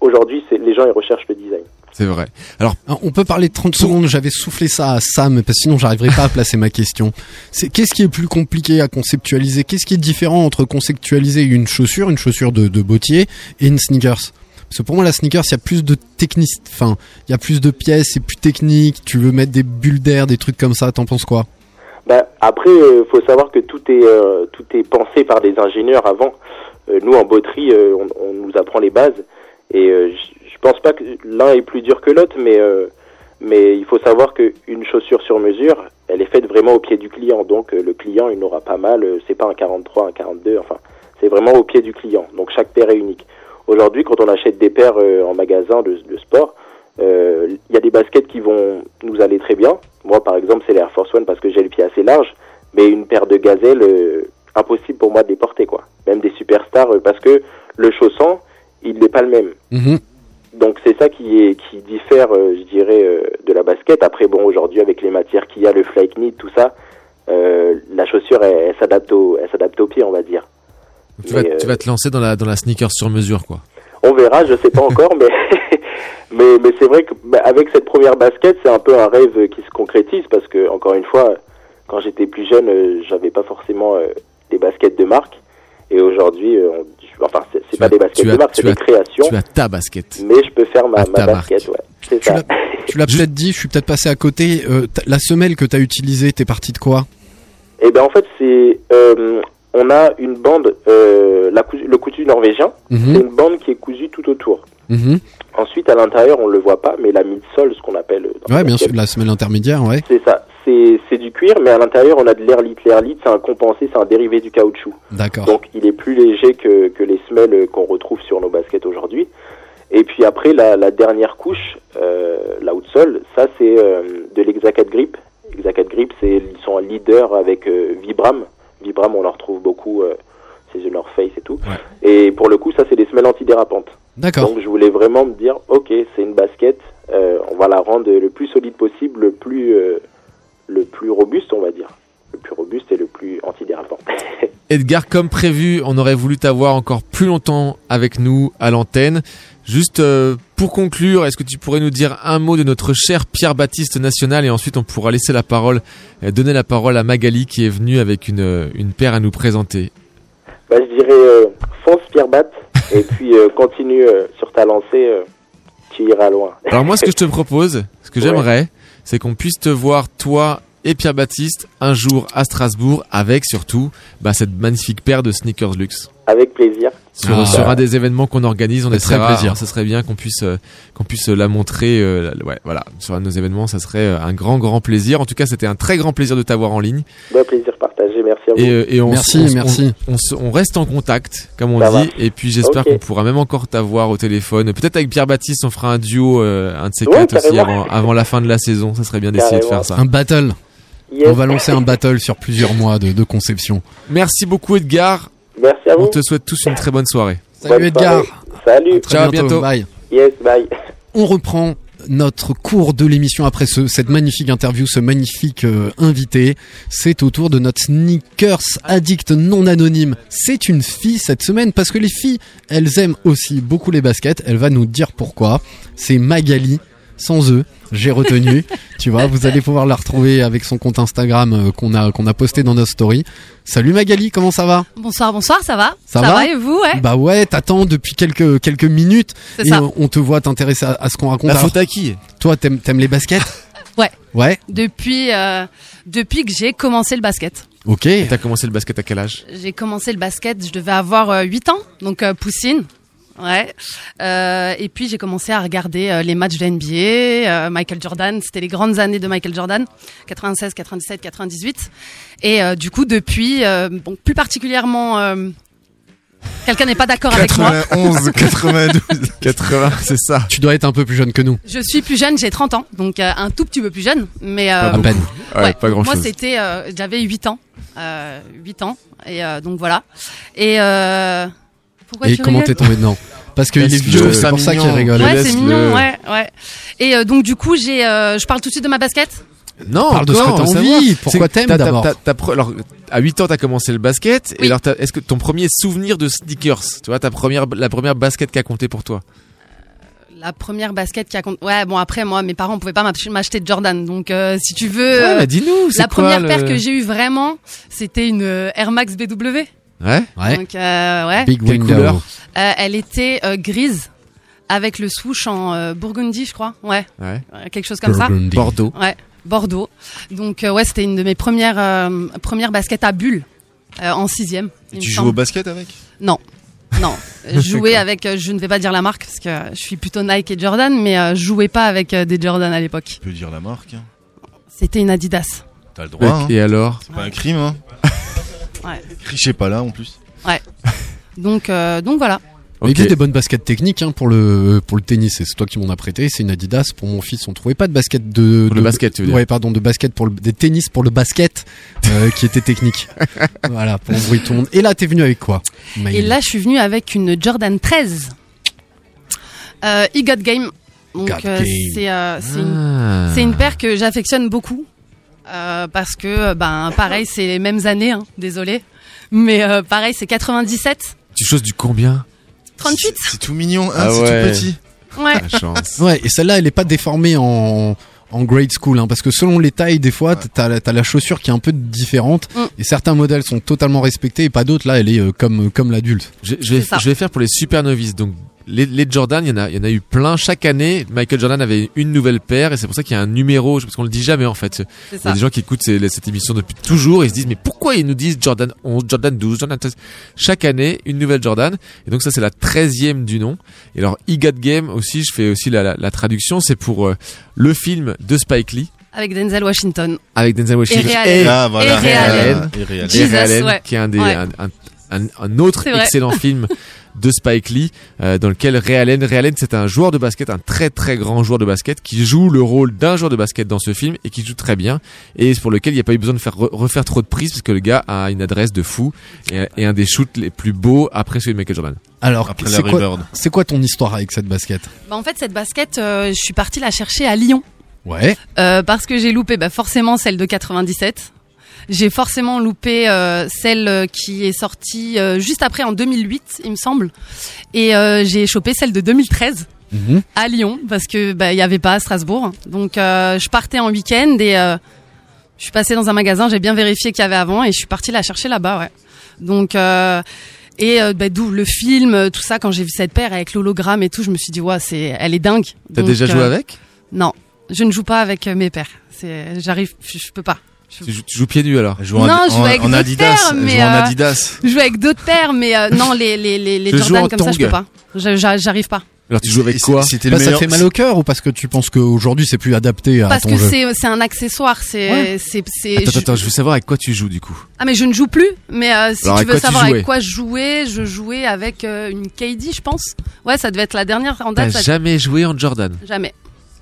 Speaker 14: Aujourd'hui, les gens, ils recherchent le design.
Speaker 5: C'est vrai. Alors,
Speaker 6: on peut parler de 30 secondes, j'avais soufflé ça à Sam, parce que sinon j'arriverai pas à placer ma question. C'est Qu'est-ce qui est plus compliqué à conceptualiser? Qu'est-ce qui est différent entre conceptualiser une chaussure, une chaussure de, bottier, et une sneakers? Parce que pour moi, la sneakers, il y a plus de technique, enfin, il y a plus de pièces, c'est plus technique, tu veux mettre des bulles d'air, des trucs comme ça, t'en penses quoi?
Speaker 14: Bah, après, il faut savoir que tout est, euh, tout est pensé par des ingénieurs avant. Euh, nous, en botterie, euh, on, on nous apprend les bases. Et euh, je pense pas que l'un est plus dur que l'autre, mais, euh, mais il faut savoir qu'une chaussure sur mesure, elle est faite vraiment au pied du client. Donc euh, le client, il n'aura pas mal. euh, c'est pas un 43, un 42. Enfin, c'est vraiment au pied du client. Donc chaque paire est unique. Aujourd'hui, quand on achète des paires euh, en magasin de, de sport, il y a des baskets qui vont nous aller très bien. Moi, par exemple, c'est les Air Force One parce que j'ai le pied assez large, mais une paire de gazelles, euh, impossible pour moi de les porter, quoi. Même des superstars, parce que le chausson, il n'est pas le même. Donc c'est ça qui est qui diffère, euh, je dirais, euh, de la basket. Après, bon, aujourd'hui, avec les matières qu'il y a, le flake knit, tout ça, euh, la chaussure, elle, elle s'adapte au, elle s'adapte au pied, on va dire.
Speaker 5: tu vas, tu vas te lancer dans la, dans la sneaker sur mesure, quoi.
Speaker 14: On verra, je sais pas encore, mais mais, mais c'est vrai que bah, avec cette première basket, c'est un peu un rêve qui se concrétise parce que encore une fois, quand j'étais plus jeune, j'avais pas forcément des baskets de marque, et aujourd'hui, on- enfin c'est c'est pas des baskets
Speaker 5: tu
Speaker 14: de
Speaker 5: as-
Speaker 14: marque, c'est
Speaker 5: tu
Speaker 14: des
Speaker 5: as-
Speaker 14: créations,
Speaker 5: Tu as ta basket.
Speaker 14: mais je peux faire ma, ma basket, ouais, c'est ça.
Speaker 6: Tu l'as peut-être dit, je suis peut-être passé à côté. euh, la semelle que t'as utilisée, t'es parti de quoi?
Speaker 14: Et ben en fait, c'est euh, on a une bande, euh, la cousu- le cousu norvégien,
Speaker 6: Mhm.
Speaker 14: c'est une bande qui est cousue tout autour.
Speaker 6: Mhm.
Speaker 14: Ensuite, à l'intérieur, on le voit pas, mais la midsole, ce qu'on appelle. euh,
Speaker 6: Ouais, bien sûr, la semelle intermédiaire, ouais.
Speaker 14: C'est ça. C'est du cuir, mais à l'intérieur, on a de l'air lit. L'air lit, c'est un compensé, c'est un dérivé du caoutchouc.
Speaker 6: D'accord.
Speaker 14: Donc, il est plus léger que, que les semelles qu'on retrouve sur nos baskets aujourd'hui. Et puis après, la, la dernière couche, euh, l'outsole, ça, c'est euh, de l'Exacat Grip. Exacat Grip, c'est ils sont un leader avec euh, Vibram. Vibram, on en retrouve beaucoup, euh, c'est The North Face et tout. Et pour le coup, ça, c'est des semelles antidérapantes.
Speaker 6: D'accord.
Speaker 14: Donc, je voulais vraiment me dire, ok, c'est une basket, euh, on va la rendre le plus solide possible, le plus, euh, le plus robuste, on va dire. Le plus robuste et le plus antidérapant.
Speaker 5: Edgar, comme prévu, on aurait voulu t'avoir encore plus longtemps avec nous à l'antenne. Juste euh, pour conclure, est-ce que tu pourrais nous dire un mot de notre cher Pierre Baptiste National et ensuite on pourra laisser la parole, euh, donner la parole à Magali qui est venue avec une, euh, une paire à nous présenter.
Speaker 14: Bah, je dirais euh, fonce Pierre Bat et puis euh, continue euh, sur ta lancée, tu iras loin.
Speaker 5: Alors moi, ce que je te propose, ce que
Speaker 14: Ouais.
Speaker 5: j'aimerais, c'est qu'on puisse te voir toi et Pierre Baptiste un jour à Strasbourg avec surtout bah, cette magnifique paire de sneakers luxe.
Speaker 14: Avec plaisir.
Speaker 5: Sur,
Speaker 6: Ah.
Speaker 5: sur un des événements qu'on organise, on essaiera.
Speaker 6: plaisir.
Speaker 5: Ce serait bien qu'on puisse euh, qu'on puisse la montrer. euh, ouais, voilà, sur un de nos événements, ça serait euh, un grand grand plaisir. En tout cas, c'était un très grand plaisir de t'avoir en ligne.
Speaker 14: Bah, plaisir partagé, merci à vous.
Speaker 5: Et, euh, et on,
Speaker 6: Merci,
Speaker 5: on-
Speaker 6: merci.
Speaker 5: On, reste en contact, comme on
Speaker 14: Ça
Speaker 5: dit. Et puis j'espère qu'on pourra même encore t'avoir au téléphone. Peut-être avec Pierre Baptiste, on fera un duo, euh, un de ces
Speaker 14: Ouais,
Speaker 5: quatre aussi avant, avant la fin de la saison. Ça serait bien d'essayer de faire ça.
Speaker 6: Un battle.
Speaker 14: Yes.
Speaker 6: On va lancer un battle sur plusieurs mois de, de conception.
Speaker 5: Merci beaucoup Edgar.
Speaker 14: Merci à vous.
Speaker 5: On te souhaite tous une très bonne soirée.
Speaker 6: Salut
Speaker 14: Bonne
Speaker 6: Edgar.
Speaker 14: soirée. Salut.
Speaker 6: Très
Speaker 5: Ciao, à bientôt.
Speaker 6: Bye.
Speaker 14: Yes, bye.
Speaker 6: On reprend notre cours de l'émission après ce, cette magnifique interview, ce magnifique euh, invité. C'est au tour de notre sneakers addict non anonyme. C'est une fille cette semaine parce que les filles, elles aiment aussi beaucoup les baskets. Elle va nous dire pourquoi. C'est Magali, sans eux. J'ai retenu, tu vois, vous allez pouvoir la retrouver avec son compte Instagram euh, qu'on a qu'on a posté dans nos stories. Salut Magali, comment ça va
Speaker 7: Bonsoir, bonsoir, ça va
Speaker 6: Ça va
Speaker 7: et vous, ouais
Speaker 6: Bah ouais, t'attends depuis quelques quelques minutes
Speaker 7: C'est
Speaker 6: et
Speaker 7: ça.
Speaker 6: on, on te voit t'intéresser à, à ce qu'on raconte.
Speaker 5: La
Speaker 6: Alors,
Speaker 5: faute à qui
Speaker 6: toi, t'aimes t'aimes les baskets
Speaker 7: Ouais.
Speaker 6: Ouais.
Speaker 7: Depuis, euh, depuis que j'ai commencé le basket.
Speaker 6: Ok.
Speaker 5: Et T'as commencé le basket à quel âge
Speaker 7: J'ai commencé le basket, je devais avoir euh, 8 ans, donc euh, poussine. Ouais. Euh, et puis j'ai commencé à regarder euh, les matchs de NBA, euh, Michael Jordan, c'était les grandes années de Michael Jordan, 96, 97, 98. Et euh, du coup depuis, euh, bon plus particulièrement, euh, quelqu'un n'est pas d'accord avec moi.
Speaker 12: 91, 92.
Speaker 5: 80, c'est ça.
Speaker 6: Tu dois être un peu plus jeune que nous.
Speaker 7: Je suis plus jeune, j'ai 30 ans, donc euh, un tout petit peu plus jeune, mais euh,
Speaker 6: à peine.
Speaker 5: Ouais, pas grand
Speaker 7: moi
Speaker 5: chose.
Speaker 7: c'était, euh, j'avais 8 ans, euh, 8 ans, et euh, donc voilà. Et euh, pourquoi
Speaker 6: Et
Speaker 7: tu
Speaker 6: comment t'es tombé dedans Parce qu'il est vieux,
Speaker 5: c'est
Speaker 6: pour ça qu'il rigole.
Speaker 7: Ouais, c'est mignon, ouais, ouais. Et euh, donc du coup, j'ai, euh, je parle tout de suite de ma basket.
Speaker 5: Non,
Speaker 6: Parle de ce que t'as envie, pourquoi t'aimes d'abord.
Speaker 5: alors, à 8 ans, t'as commencé le basket.
Speaker 7: Oui.
Speaker 5: Et alors, est-ce que ton premier souvenir de sneakers, tu vois, ta première, la première basket qui a compté pour toi?
Speaker 7: La première basket qui a compté. Ouais, bon après moi, mes parents pouvaient pas m'ach- m'acheter de Jordan, donc euh, si tu veux.
Speaker 5: Ouais, dis-nous,
Speaker 7: La
Speaker 5: quoi,
Speaker 7: première
Speaker 5: le-
Speaker 7: paire que j'ai eue vraiment, c'était une Air Max BW.
Speaker 5: Ouais.
Speaker 6: Ouais.
Speaker 7: Donc euh, ouais.
Speaker 6: Big
Speaker 5: Quelle
Speaker 6: window.
Speaker 5: couleur
Speaker 7: Euh, elle était euh, grise avec le swoosh en euh, burgundy, je crois. Ouais.
Speaker 5: Ouais.
Speaker 7: Euh, quelque chose comme ça.
Speaker 5: Bordeaux.
Speaker 7: Ouais. Bordeaux. Donc euh, ouais, c'était une de mes premières euh, premières baskets à bulles euh, en sixième. me
Speaker 12: Tu joues
Speaker 7: semble.
Speaker 12: au basket avec?
Speaker 7: Non. Non, jouer avec, je ne vais pas dire la marque parce que je suis plutôt Nike et Jordan, mais euh, je jouais pas avec euh, des Jordan à l'époque.
Speaker 12: Tu peux dire la marque. hein.
Speaker 7: C'était une Adidas.
Speaker 12: T'as le droit. hein.
Speaker 5: Et alors?
Speaker 12: C'est pas un crime, hein.
Speaker 7: Ouais.
Speaker 12: Crichez pas là en plus.
Speaker 7: Ouais. Donc, euh, donc voilà.
Speaker 6: Il
Speaker 5: Ok.
Speaker 6: existe des bonnes baskets techniques hein, pour le pour le tennis. C'est toi qui m'en as prêté. C'est une Adidas pour mon fils. On trouvait pas de basket de,
Speaker 5: Pour
Speaker 6: de
Speaker 5: le basket, tu veux dire.
Speaker 6: Ouais, pardon, de basket pour le des tennis pour le basket euh, qui était technique. voilà, pour embrouiller tout le monde. Et là, t'es venu avec quoi
Speaker 7: Et là, je suis venue avec une Jordan 13. Euh, e Got Game. Donc, euh, c'est euh, une,
Speaker 5: Ah.
Speaker 7: c'est une paire que j'affectionne beaucoup. Euh, parce que, ben, pareil, c'est les mêmes années, hein, désolé. Mais euh, pareil, c'est 97.
Speaker 5: Tu choses du combien
Speaker 7: 38
Speaker 12: C'est tout mignon, hein,
Speaker 5: Ah
Speaker 12: c'est
Speaker 5: ouais.
Speaker 12: tout petit.
Speaker 7: Ouais.
Speaker 5: La chance.
Speaker 6: Ouais, et celle-là, elle est pas déformée en en grade school, hein, parce que selon les tailles, des fois, t'as la- t'as la chaussure qui est un peu différente,
Speaker 7: Mm.
Speaker 6: et certains modèles sont totalement respectés, et pas d'autres. Là, elle est euh, comme comme l'adulte.
Speaker 5: Je, je vais faire pour les super novices. Donc, les, les Jordan, il y en a, il y en a eu plein. Chaque année, Michael Jordan avait une nouvelle paire et c'est pour ça qu'il y a un numéro, parce qu'on le dit jamais en fait.
Speaker 7: C'est
Speaker 5: Il y a des gens qui écoutent ces- cette émission depuis toujours et ils se disent mais pourquoi ils nous disent Jordan 11, Jordan 12, Jordan 13 Chaque année, une nouvelle Jordan. Et donc ça c'est la 13e du nom. Et alors, Got Game aussi, je fais aussi la, la, la traduction, c'est pour euh, le film de Spike Lee
Speaker 7: Avec Denzel Washington.
Speaker 5: avec Denzel Washington
Speaker 7: Et Ray Allen.
Speaker 12: Ah, voilà.
Speaker 7: Et Ray Allen.
Speaker 12: Et Ray Allen.
Speaker 7: Jesus,
Speaker 5: et Ray Allen,
Speaker 7: ouais.
Speaker 5: qui est un, des,
Speaker 7: Ouais.
Speaker 5: un, un, un, un autre excellent film de Spike Lee, euh, dans lequel Ray Allen, Ray Allen c'est un joueur de basket, un très très grand joueur de basket, qui joue le rôle d'un joueur de basket dans ce film et qui joue très bien, et pour lequel il n'y a pas eu besoin de faire re- refaire trop de prises parce que le gars a une adresse de fou et, et un des shoots les plus beaux après celui de Michael Jordan.
Speaker 6: Alors, c'est
Speaker 12: la
Speaker 6: quoi, quoi ton histoire avec cette basket?
Speaker 7: Bah, en fait, cette basket, euh, je suis partie la chercher à Lyon.
Speaker 6: Ouais.
Speaker 7: Euh, parce que j'ai loupé bah, forcément celle de 97. J'ai forcément loupé euh, celle euh, qui est sortie euh, juste après en 2008, il me semble. Et euh, j'ai chopé celle de 2013
Speaker 6: Mhm.
Speaker 7: à Lyon parce que bah, il y avait pas à Strasbourg. Donc euh, je partais en week-end et euh, je suis passée dans un magasin, j'ai bien vérifié qu'il y avait avant et je suis partie la chercher là-bas. Ouais. Donc euh, et euh, bah, d'où le film, tout ça. Quand j'ai vu cette paire avec l'hologramme et tout, je me suis dit ouais, c'est, elle est dingue.
Speaker 5: T'as
Speaker 7: Donc,
Speaker 5: déjà joué
Speaker 7: euh,
Speaker 5: avec?
Speaker 7: Non, je ne joue pas avec mes. C'est, j'arrive, je, je peux pas.
Speaker 5: Tu joues, tu joues pieds nus alors
Speaker 12: joue en,
Speaker 7: Non, je joue avec
Speaker 12: en
Speaker 7: d'autres
Speaker 12: Adidas.
Speaker 7: paires,
Speaker 12: joue en
Speaker 7: euh. Je joue avec d'autres paires, mais euh, non, les les les, Jordan comme ça, je peux pas. J'arrive pas.
Speaker 5: Alors tu joues avec quoi
Speaker 6: Bah,
Speaker 12: le
Speaker 6: ça te
Speaker 12: meilleur.
Speaker 6: fait mal au cœur ou parce que tu penses qu'aujourd'hui c'est plus adapté à
Speaker 7: Parce
Speaker 6: ton
Speaker 7: que
Speaker 6: jeu
Speaker 7: c'est c'est un accessoire. C'est
Speaker 6: Ouais.
Speaker 5: Attends,
Speaker 7: je-
Speaker 5: attends, je veux savoir avec quoi tu joues du coup.
Speaker 7: Ah mais je ne joue plus. Mais euh, si
Speaker 5: Alors,
Speaker 7: tu veux
Speaker 5: tu
Speaker 7: savoir avec quoi je jouais, je jouais avec euh, une KD, je pense. Ouais, ça devait être la dernière en
Speaker 5: T'as
Speaker 7: date. ça-
Speaker 5: jamais joué en Jordan
Speaker 7: Jamais,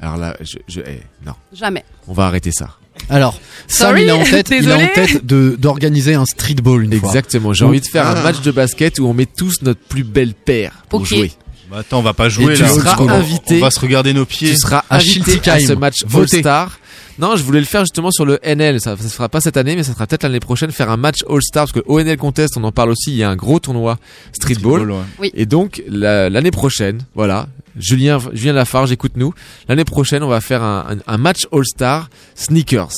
Speaker 5: Alors là, je, je eh, non,
Speaker 7: jamais.
Speaker 5: on va arrêter ça.
Speaker 6: Alors, Sam
Speaker 7: Sorry,
Speaker 6: il a en tête, il a en tête de d'organiser un streetball une fois.
Speaker 5: Exactement. J'ai envie de faire un
Speaker 12: Ah.
Speaker 5: match de basket où on met tous notre plus belle paire pour
Speaker 7: Ok.
Speaker 5: jouer.
Speaker 12: Bah, attends, on va pas jouer
Speaker 5: Et tu
Speaker 12: là.
Speaker 5: seras
Speaker 12: on,
Speaker 5: invité.
Speaker 12: on va se regarder nos pieds.
Speaker 5: Tu seras
Speaker 6: À
Speaker 5: invité à ce
Speaker 6: Time.
Speaker 5: match
Speaker 6: Votez.
Speaker 5: All-Star. Non, je voulais le faire justement sur le NL. Ça, ça se fera pas cette année, mais ça sera peut-être l'année prochaine. Faire un match All-Star parce que ONL Contest, on en parle aussi. Il y a un gros tournoi streetball.
Speaker 12: Streetball, ouais.
Speaker 5: Et donc la- l'année prochaine, voilà, Julien, Julien Lafarge, écoute-nous. L'année prochaine, on va faire un, un- un match All-Star sneakers.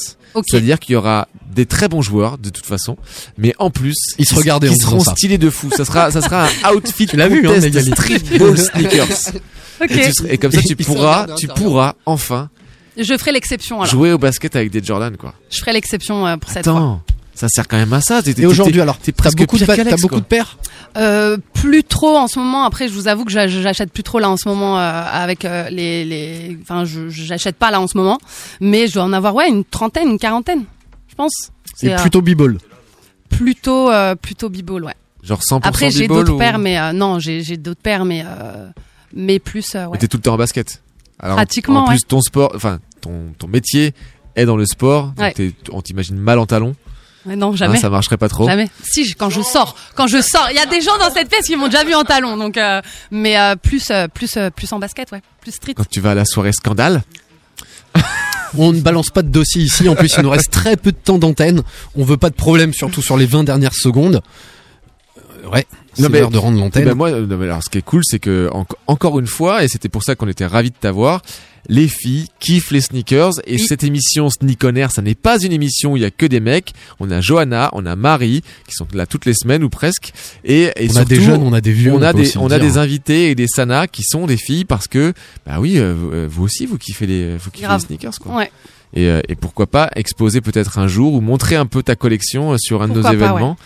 Speaker 5: C'est-à-dire qu'il y aura des très bons joueurs de toute façon, mais en plus
Speaker 6: Ils se en faisant
Speaker 5: seront
Speaker 6: ça.
Speaker 5: stylés de fou. Ça sera, ça sera un outfit
Speaker 6: Tu l'as vu, hein,
Speaker 5: streetball sneakers.
Speaker 7: Ok.
Speaker 5: Et, tu et comme ça, tu
Speaker 6: Ils
Speaker 5: pourras,
Speaker 6: regardent
Speaker 5: tu pourras enfin
Speaker 7: Je ferai l'exception alors.
Speaker 5: jouer au basket avec des Jordan, quoi.
Speaker 7: Je ferai l'exception euh, pour cette fois.
Speaker 5: Ça sert quand même à ça. T'es- t'es-
Speaker 6: Et aujourd'hui
Speaker 5: t'es-
Speaker 6: alors,
Speaker 5: t'es
Speaker 6: t'as
Speaker 5: presque
Speaker 6: beaucoup de t'as beaucoup de paires
Speaker 7: Euh, plus trop en ce moment. Après, je vous avoue que j'a- j'achète plus trop là en ce moment euh, avec euh, les, les. Enfin, je j'achète pas là en ce moment, mais je dois en avoir ouais une trentaine, une quarantaine, je pense.
Speaker 6: C'est
Speaker 7: euh,
Speaker 6: plutôt b-ball.
Speaker 7: plutôt euh, plutôt b-ball, ouais.
Speaker 5: Genre 100%
Speaker 7: Après, j'ai d'autres
Speaker 5: ou-
Speaker 7: paires, mais euh, non, j'ai j'ai d'autres paires, mais euh, mais plus euh,
Speaker 5: Mais
Speaker 7: ouais.
Speaker 5: t'es tout le temps en basket. Alors,
Speaker 7: Pratiquement,
Speaker 5: En plus,
Speaker 7: ouais.
Speaker 5: ton sport, enfin, ton, ton métier est dans le sport.
Speaker 7: Ouais.
Speaker 5: on t'imagine mal en talons.
Speaker 7: Non, jamais.
Speaker 5: Ah, ça marcherait pas trop.
Speaker 7: Jamais. Si, quand je sors, quand je sors, il y a des gens dans cette pièce qui m'ont déjà vu en talon, donc euh, mais euh, plus euh, plus plus en basket, ouais, plus street.
Speaker 5: Quand tu vas à la soirée scandale.
Speaker 6: On ne balance pas de dossier ici. En plus, il nous reste très peu de temps d'antenne. On veut pas de problème, surtout sur les 20 dernières secondes. Ouais, c'est
Speaker 5: Non, mais-
Speaker 6: l'heure de rendre l'antenne.
Speaker 5: Ben moi, non, mais alors, ce qui est cool, c'est que en- encore une fois, et c'était pour ça qu'on était ravis de t'avoir, les filles kiffent les sneakers. Et cette émission Sneak on Air, ça n'est pas une émission où il y a que des mecs. On a Johanna, on a Marie, qui sont là toutes les semaines ou presque. Et, et
Speaker 6: On a des jeunes, on a des vieux,
Speaker 5: On
Speaker 6: on
Speaker 5: a des,
Speaker 6: aussi le
Speaker 5: on a
Speaker 6: dire,
Speaker 5: des
Speaker 6: hein.
Speaker 5: invités et des sanas qui sont des filles parce que, bah oui, euh, vous, euh, vous aussi, vous kiffez les, vous kiffez les sneakers, quoi.
Speaker 7: Ouais.
Speaker 5: Et, euh, et pourquoi pas exposer peut-être un jour ou montrer un peu ta collection euh, sur un de nos
Speaker 7: pas,
Speaker 5: événements.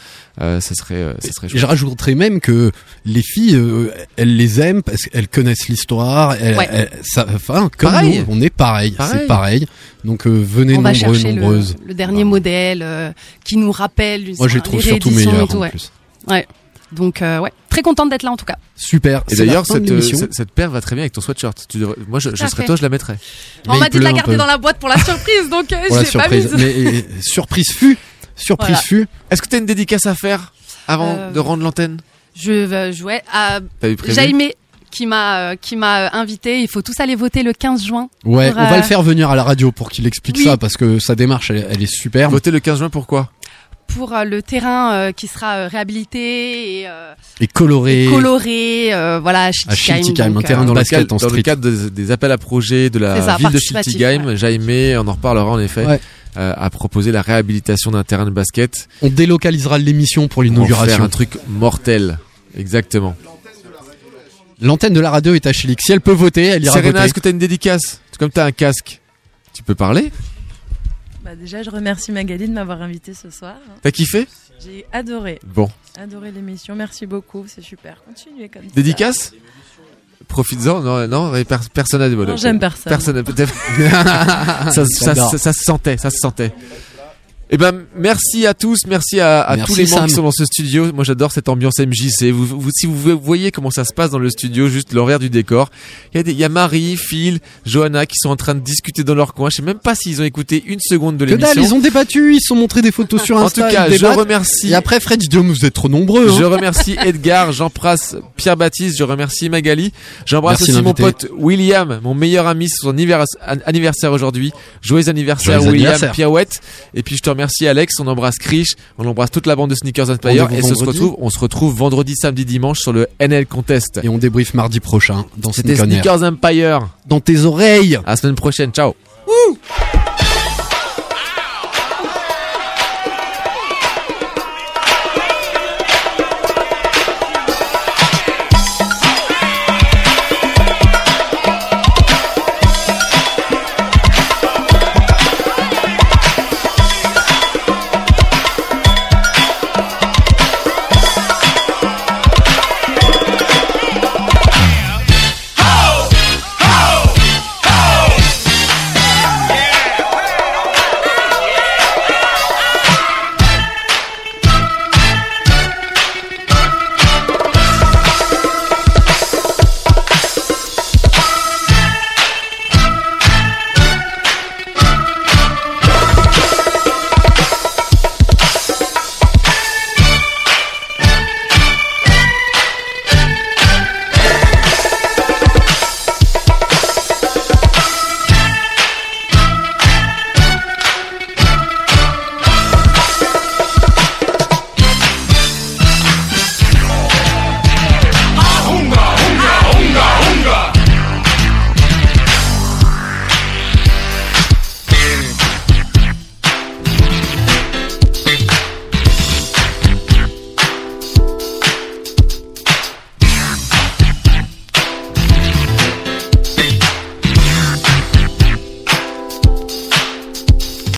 Speaker 5: Euh, ça serait, euh, ça serait chouette.
Speaker 6: je rajouterais même que les filles, euh, elles les aiment parce qu'elles connaissent l'histoire. elles-
Speaker 7: Ouais.
Speaker 6: elles- ça- Enfin, comme
Speaker 5: Pareil.
Speaker 6: nous, on est pareil,
Speaker 5: Pareil.
Speaker 6: c'est pareil. Donc euh, venez
Speaker 7: On va
Speaker 6: nombreux,
Speaker 7: chercher le,
Speaker 6: nombreuses.
Speaker 7: le dernier modèle euh, qui nous rappelle.
Speaker 6: Moi, je les
Speaker 7: les
Speaker 6: trouve surtout
Speaker 7: tout,
Speaker 6: en
Speaker 7: ouais.
Speaker 6: plus.
Speaker 7: Ouais. Donc euh, ouais, très contente d'être là en tout cas.
Speaker 6: Super.
Speaker 5: Et d'ailleurs, cette, euh, cette, cette paire va très bien avec ton sweatshirt. Tu devrais- moi, je, je serais toi, je la mettrais.
Speaker 7: On m'a dit de la garder dans la boîte pour la surprise, donc euh,
Speaker 6: Pour la
Speaker 7: je l'ai pas mise.
Speaker 6: Mais euh, surprise fut. Surprise
Speaker 7: Voilà.
Speaker 6: fut.
Speaker 5: Est-ce que tu as une dédicace à faire avant
Speaker 7: Euh,
Speaker 5: de rendre l'antenne?
Speaker 7: Je vais jouer à Jaime qui m'a euh, qui m'a euh, invité. Il faut tous aller voter le 15 juin.
Speaker 6: Ouais,
Speaker 7: pour,
Speaker 6: on va
Speaker 7: euh,
Speaker 6: le faire venir à la radio pour qu'il explique
Speaker 7: oui.
Speaker 6: ça parce que sa démarche, elle, elle est superbe.
Speaker 5: Voter le 15 juin, pourquoi?
Speaker 7: Pour euh, le terrain euh, qui sera euh, réhabilité et, euh,
Speaker 6: Et coloré.
Speaker 7: et coloré. euh, voilà, à
Speaker 6: À
Speaker 7: Schiltigheim,
Speaker 6: un terrain dans basket
Speaker 5: dans le cadre des, des appels à projets de la
Speaker 7: ça,
Speaker 5: ville de Schiltigheim, Jaime, on en reparlera en effet,
Speaker 6: Ouais.
Speaker 5: euh, a proposé la réhabilitation d'un terrain de basket
Speaker 6: On délocalisera l'émission pour
Speaker 5: pour faire
Speaker 6: l'inauguration.
Speaker 5: un truc mortel. Exactement.
Speaker 6: L'antenne de la radio est à Chilix. Si elle peut voter, elle ira
Speaker 5: Serena,
Speaker 6: voter.
Speaker 5: est-ce que tu as une dédicace? Comme tu as un casque, tu peux parler
Speaker 9: Bah déjà, je remercie Magali de m'avoir invité ce soir.
Speaker 5: T'as kiffé?
Speaker 9: J'ai adoré.
Speaker 5: Bon.
Speaker 9: Adoré l'émission. Merci beaucoup. C'est super. Continuez comme ça.
Speaker 5: Dédicace? Profites-en, non, non, per- personne n'a de
Speaker 9: Non, j'aime personne.
Speaker 5: Personne, peut-être. ça, ça,
Speaker 6: J'adore.
Speaker 5: ça- ça se sentait, ça se sentait. Eh ben, merci à tous, merci à, à
Speaker 6: Merci,
Speaker 5: tous les membres qui sont dans ce studio. Moi, j'adore cette ambiance MJC. Vous, vous, si vous voyez comment ça se passe dans le studio, juste l'horaire du décor. Il y, a des- il y a Marie, Phil, Johanna qui sont en train de discuter dans leur coin. Je sais même pas s'ils ont écouté une seconde de
Speaker 6: Que dalle,
Speaker 5: l'émission.
Speaker 6: ils ont débattu, ils sont montrés des photos sur
Speaker 5: En
Speaker 6: Insta.
Speaker 5: tout cas, je remercie.
Speaker 6: Et après, Fred, je dis, oh, vous êtes trop nombreux. hein.
Speaker 5: Je remercie Edgar, Pras, Pierre Baptiste, je remercie Magali. J'embrasse aussi mon pote William, mon meilleur ami, son anniversaire, anniversaire aujourd'hui. Joyeux anniversaire
Speaker 6: Joyeux
Speaker 5: William
Speaker 6: anniversaire.
Speaker 5: Pirouette. Et puis je te remercie Alex, on embrasse Krish, on embrasse toute la bande de Sneakers Empire et se
Speaker 6: vendredi.
Speaker 5: retrouve, on se retrouve vendredi, samedi, dimanche sur le NL Contest.
Speaker 6: Et on débrief mardi prochain dans
Speaker 5: C'était. Sneakers Empire.
Speaker 6: Dans tes oreilles.
Speaker 5: À la semaine prochaine, ciao.